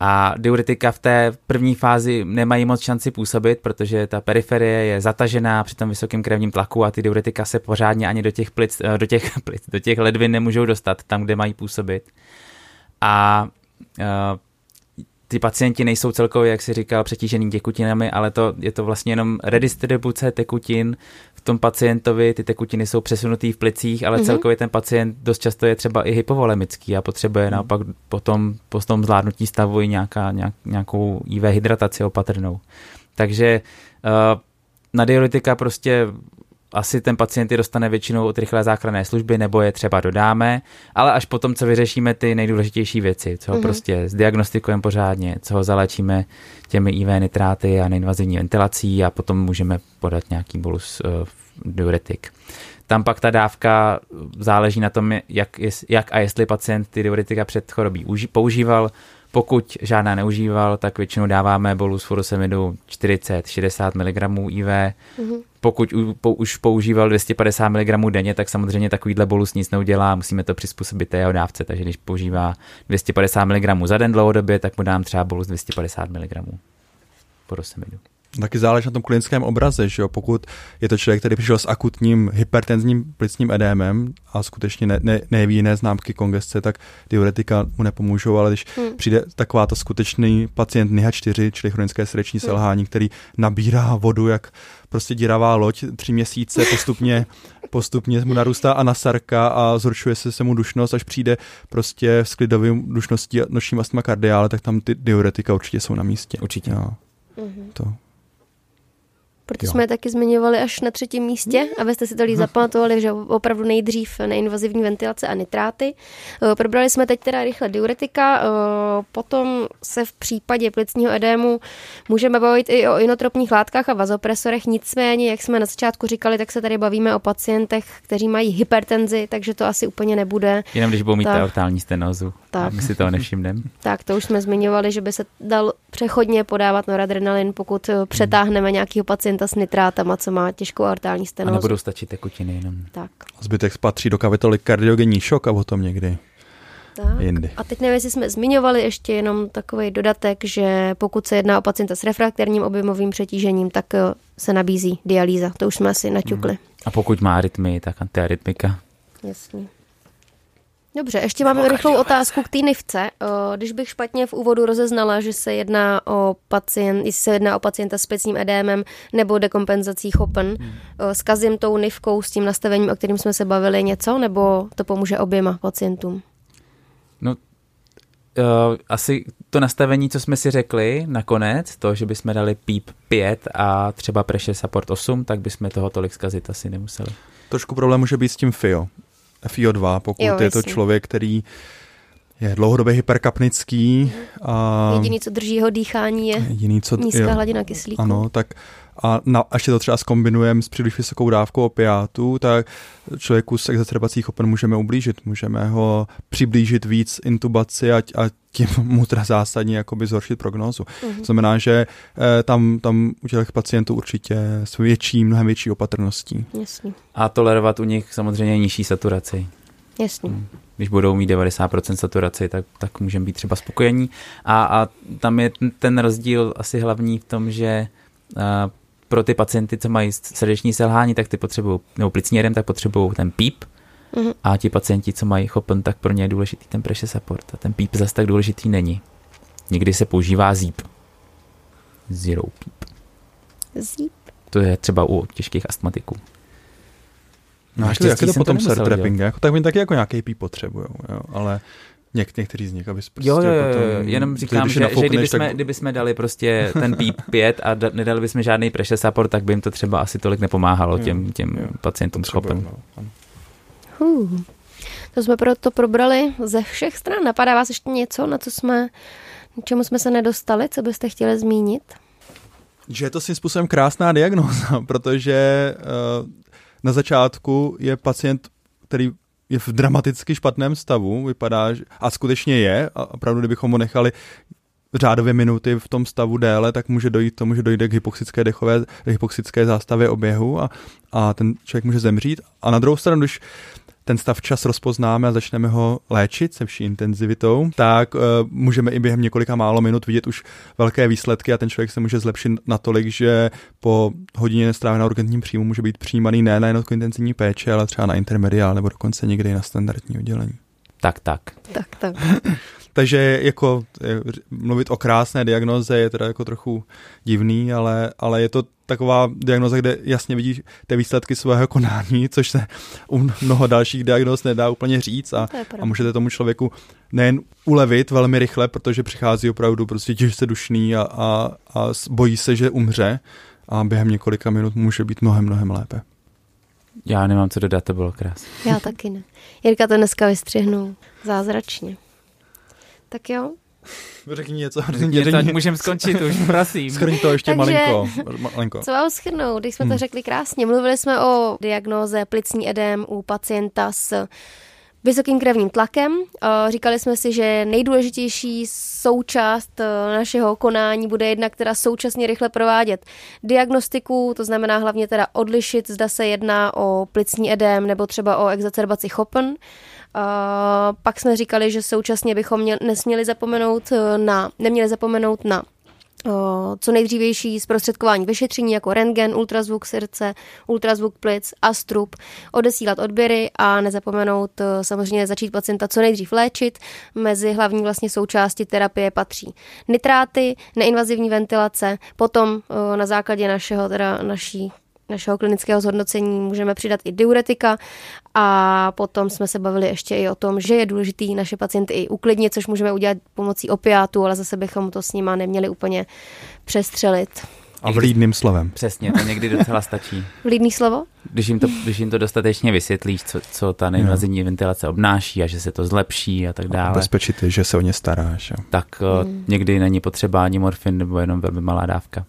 Speaker 3: A diuretika v té první fázi nemají moc šanci působit, protože ta periferie je zatažená při tom vysokém krevním tlaku a ty diuretika se pořádně ani do těch, plic, eh, do těch, plic, do těch ledvin nemůžou dostat tam, kde mají působit. A uh, ty pacienti nejsou celkově, jak si říkal, přetížený tekutinami, ale to je to vlastně jenom redistribuce tekutin v tom pacientovi. Ty tekutiny jsou přesunutý v plicích, ale mm-hmm. celkově ten pacient dost často je třeba i hypovolemický a potřebuje mm. naopak potom po tom zvládnutí stavu i nějaká, nějak, nějakou IV hydrataci opatrnou. Takže uh, na diuretika prostě asi ten pacient je dostane většinou od rychlé záchranné služby, nebo je třeba dodáme, ale až potom, co vyřešíme ty nejdůležitější věci, co ho mm-hmm. prostě zdiagnostikujeme pořádně, co ho zalečíme těmi IV nitráty a neinvazivní ventilací a potom můžeme podat nějaký bolus uh, diuretik. Tam pak ta dávka záleží na tom, jak, jak a jestli pacient ty diuretika před chorobí používal. Pokud žádná neužíval, tak většinou dáváme bolus furosemidu 40-60 mg IV. Mm-hmm. Pokud u, po, už používal 250 mg denně, tak samozřejmě takovýhle bolus nic neudělá, musíme to přizpůsobit té jeho dávce, takže když používá 250 mg za den dlouhodobě, tak mu dám třeba bolus 250 mg furosemidu.
Speaker 2: Taky záleží na tom klinickém obraze, že jo? pokud je to člověk, který přišel s akutním hypertenzním plicním edémem a skutečně ne, ne, neví jiné známky kongesce, tak diuretika mu nepomůžou, ale když hmm. přijde taková to skutečný pacient NIHA 4, čili chronické srdeční hmm. selhání, který nabírá vodu jak prostě díravá loď tři měsíce, postupně, postupně mu narůstá anasarka a zhoršuje se, se mu dušnost, až přijde prostě s klidovým dušností nočním astma kardiále, tak tam ty diuretika určitě jsou na místě.
Speaker 3: Určitě.
Speaker 2: Jo. Mm-hmm. To.
Speaker 1: Proto jo. jsme je taky zmiňovali až na třetím místě, abyste si to líp zapamatovali, že opravdu nejdřív neinvazivní ventilace a nitráty. Eh, probrali jsme teď teda rychle diuretika, eh, potom se v případě plicního edému můžeme bavit i o inotropních látkách a vazopresorech, nicméně, jak jsme na začátku říkali, tak se tady bavíme o pacientech, kteří mají hypertenzi, takže to asi úplně nebude.
Speaker 3: Jenom když budou mít tak, aortální stenózu, tak. my si toho nevšimneme.
Speaker 1: Tak, to už jsme zmiňovali, že by se dal přechodně podávat noradrenalin, pokud eh, přetáhneme nějakého pacienta pacienta s nitrátama, co má těžkou aortální stenózu.
Speaker 3: A nebudou stačit tekutiny jenom.
Speaker 1: Tak.
Speaker 2: Zbytek patří do kapitoly kardiogenní šok a o tom někdy tak. Jindy.
Speaker 1: A teď nevím, jestli jsme zmiňovali ještě jenom takový dodatek, že pokud se jedná o pacienta s refrakterním objemovým přetížením, tak eh, se nabízí dialýza. To už jsme asi naťukli. Hmm.
Speaker 3: A pokud má arytmii, tak antiarytmika.
Speaker 1: Jasně. Dobře, ještě máme rychlou otázku k té nivce. Když bych špatně v úvodu rozeznala, že se jedná o pacient, jestli se jedná o pacienta s pecním edémem nebo dekompenzací chopen, hmm. zkazím tou nivkou s tím nastavením, o kterým jsme se bavili něco, nebo to pomůže oběma pacientům?
Speaker 3: No, uh, asi to nastavení, co jsme si řekli nakonec, to, že bychom dali PEEP 5 a třeba Pressure Support 8, tak bychom toho tolik zkazit asi nemuseli.
Speaker 2: Trošku problém může být s tím FIO. FIO2, pokud jo, je to člověk, který je dlouhodobě hyperkapnický. A
Speaker 1: jediný, co drží jeho dýchání, je jediný, co, nízká jo, hladina kyslíku.
Speaker 2: Ano, tak a na, až je to třeba zkombinujeme s příliš vysokou dávkou opiátů, tak člověku s exacerbacích open můžeme ublížit, můžeme ho přiblížit víc intubaci a, a tím mu teda zásadně jakoby zhoršit prognózu. Mm-hmm. Znamená, že eh, tam, tam u těch pacientů určitě s větší, mnohem větší opatrností.
Speaker 1: Jasně.
Speaker 3: A tolerovat u nich samozřejmě nižší saturaci.
Speaker 1: Jasně. Hmm.
Speaker 3: Když budou mít 90% saturaci, tak, tak můžeme být třeba spokojení. A, a tam je ten rozdíl asi hlavní v tom, že uh, pro ty pacienty, co mají srdeční selhání, tak ty potřebují, nebo plicní tak potřebují ten PEEP, mm-hmm. a ti pacienti, co mají chopen, tak pro ně je důležitý ten pressure support a ten PEEP zase tak důležitý není. Někdy se používá ZEEP. Zero PEEP.
Speaker 1: ZEEP?
Speaker 3: To je třeba u těžkých astmatiků.
Speaker 2: No, jak, jak je to potom s trapping? Jako, tak mi taky jako nějaký PEEP potřebují, ale Něk, některý z nich, aby
Speaker 3: prostě jo, jo, jo, potom, jenom říkám, že, že kdyby, jsme, tak... kdyby jsme dali prostě ten PEEP 5 a da, nedali bychom žádný pressure support, tak by jim to třeba asi tolik nepomáhalo těm, těm jo, pacientům s chopem.
Speaker 1: No, to jsme proto probrali ze všech stran. Napadá vás ještě něco, na co jsme, čemu jsme se nedostali, co byste chtěli zmínit?
Speaker 2: Že je to svým způsobem krásná diagnóza, protože uh, na začátku je pacient, který je v dramaticky špatném stavu, vypadá, a skutečně je, a opravdu kdybychom ho nechali řádově minuty v tom stavu déle, tak může dojít tomu, že dojde k hypoxické dechové, hypoxické zástavě oběhu a, a ten člověk může zemřít. A na druhou stranu, když ten stav čas rozpoznáme a začneme ho léčit se vší intenzivitou, tak uh, můžeme i během několika málo minut vidět už velké výsledky a ten člověk se může zlepšit natolik, že po hodině strávené na urgentním příjmu může být přijímaný ne na jednotku intenzivní péče, ale třeba na intermediál nebo dokonce někdy na standardní oddělení.
Speaker 3: Tak, tak.
Speaker 1: Tak, tak.
Speaker 2: Takže jako mluvit o krásné diagnoze je teda jako trochu divný, ale, ale je to taková diagnoza, kde jasně vidíš ty výsledky svého konání, což se u mnoho dalších diagnóz nedá úplně říct a, a můžete tomu člověku nejen ulevit velmi rychle, protože přichází opravdu prostě těžce dušný a, a, a bojí se, že umře a během několika minut může být mnohem, mnohem lépe.
Speaker 3: Já nemám co dodat, to bylo krásné.
Speaker 1: Já taky ne. Jirka to dneska vystřihnul zázračně. Tak jo.
Speaker 2: Řekni něco.
Speaker 3: Řekni můžeme skončit už, prosím.
Speaker 2: Schrň to ještě
Speaker 1: Takže-
Speaker 2: malinko. malinko.
Speaker 1: Co vám schrnout, když jsme to
Speaker 2: Hmm.
Speaker 1: řekli krásně. Mluvili jsme o diagnóze plicní edém u pacienta s vysokým krevním tlakem. Eh, Říkali jsme si, že nejdůležitější součást eh, našeho konání bude jednak teda současně rychle provádět diagnostiku, to znamená hlavně teda odlišit, zda se jedná o plicní edém nebo třeba o exacerbaci chopen. Uh, pak jsme říkali, že současně bychom měl, nesměli zapomenout eh, na, neměli zapomenout na co nejdřívější zprostředkování vyšetření jako rentgen, ultrazvuk srdce, ultrazvuk plic, astrup, odesílat odběry a nezapomenout eh, samozřejmě začít pacienta co nejdřív léčit. Mezi hlavní vlastně součásti terapie patří nitráty, neinvazivní ventilace, potom eh, na základě našeho, teda naší našeho klinického zhodnocení můžeme přidat i diuretika a potom jsme se bavili ještě i o tom, že je důležitý naše pacienty i uklidnit, což můžeme udělat pomocí opiátu, ale zase bychom to s nima neměli úplně přestřelit.
Speaker 2: A vlídným slovem.
Speaker 3: Přesně, to někdy docela stačí.
Speaker 1: Vlídný slovo?
Speaker 3: Když jim to, když jim to dostatečně vysvětlíš, co, co ta neinvazivní ventilace obnáší a že se to zlepší a tak dále,
Speaker 2: Bezpečit je, že se o ně staráš. Jo.
Speaker 3: tak hmm. někdy není potřeba ani morfin nebo jenom velmi malá dávka.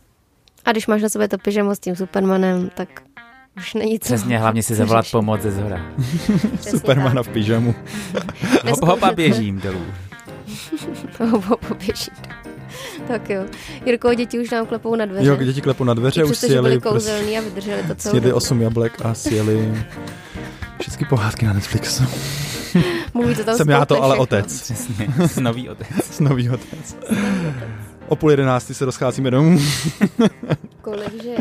Speaker 1: A když máš na sobě to pyžamo s tím Supermanem, tak už není co.
Speaker 3: Přesně, hlavně si zavolat pomoc ze zhora.
Speaker 2: Supermana v pyžamu.
Speaker 3: Hop, hop a běžím dolů.
Speaker 1: Hop, hop, běží. Tak jo. Jirko, děti už nám klepou na dveře.
Speaker 2: Jo, děti klepou na dveře,
Speaker 1: I
Speaker 2: už
Speaker 1: přesto, že byli
Speaker 2: sjeli, prostě,
Speaker 1: kouzelní a vydrželi to celou dobu.
Speaker 2: 8 jablek a sjeli všechny pohádky na Netflixu.
Speaker 1: Mluví to tam
Speaker 2: Jsem já to ale
Speaker 1: všechno.
Speaker 2: otec.
Speaker 3: Přesně, nový otec.
Speaker 2: S nový otec. O půl jedenácti se rozcházíme domů.
Speaker 1: Kolik, že?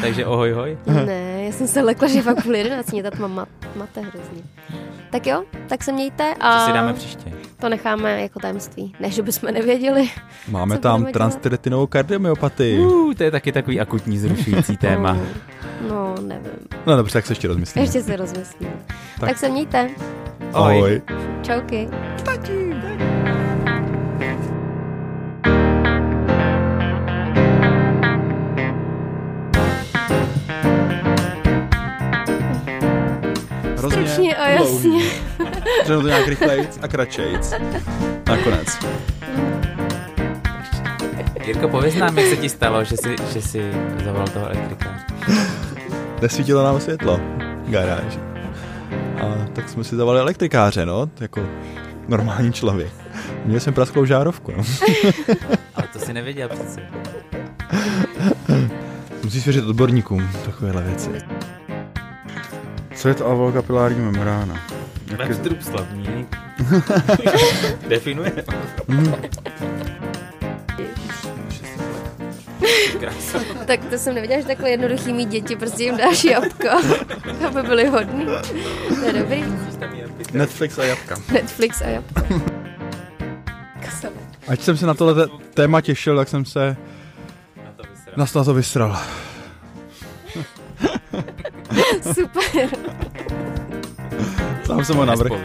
Speaker 3: Takže ohoj hoj.
Speaker 1: Ne, já jsem se lekla, že fakt půl jedenáct, mě tato mama mate hrozně. Tak jo, tak se mějte a
Speaker 3: Co si dáme příště?
Speaker 1: to necháme jako tajemství. Ne, že bychom nevěděli.
Speaker 2: Máme tam transtyretinovou kardiomyopatii.
Speaker 3: Uh, to je taky takový akutní zrušující téma.
Speaker 1: No, no, nevím.
Speaker 2: No dobře, tak se ještě rozmyslím.
Speaker 1: Ještě se rozmyslím. Tak,
Speaker 2: Tak.
Speaker 1: se mějte.
Speaker 3: Ahoj.
Speaker 2: Ahoj.
Speaker 1: Čauky.
Speaker 2: Hrozně
Speaker 1: Stručně a jasně.
Speaker 2: Řeknu to nějak rychlejc a kratšejc. Nakonec.
Speaker 3: Jirko, pověz nám, jak se ti stalo, že jsi, že jsi zavolal toho elektrikáře.
Speaker 2: Nesvítilo nám světlo v garáži. A tak jsme si zavolali elektrikáře, no, jako normální člověk. Měli jsme prasklou žárovku, no.
Speaker 3: Ale to si nevěděl přece.
Speaker 2: Musíš věřit odborníkům takovéhle věci. Co je to alveolokapilární membrána? Jak je...
Speaker 3: Slavní. Definuje. Krása.
Speaker 1: Tak to jsem nevěděla, že takhle jednoduchý mít děti, prostě jim dáš jabko, aby byli hodní. To je dobrý.
Speaker 2: Netflix a jabka.
Speaker 1: Netflix a. Kasale.
Speaker 2: Ať jsem se na tohle téma těšil, tak jsem se na to, na to vysral.
Speaker 1: Super.
Speaker 2: Sám jsem ho navrhl.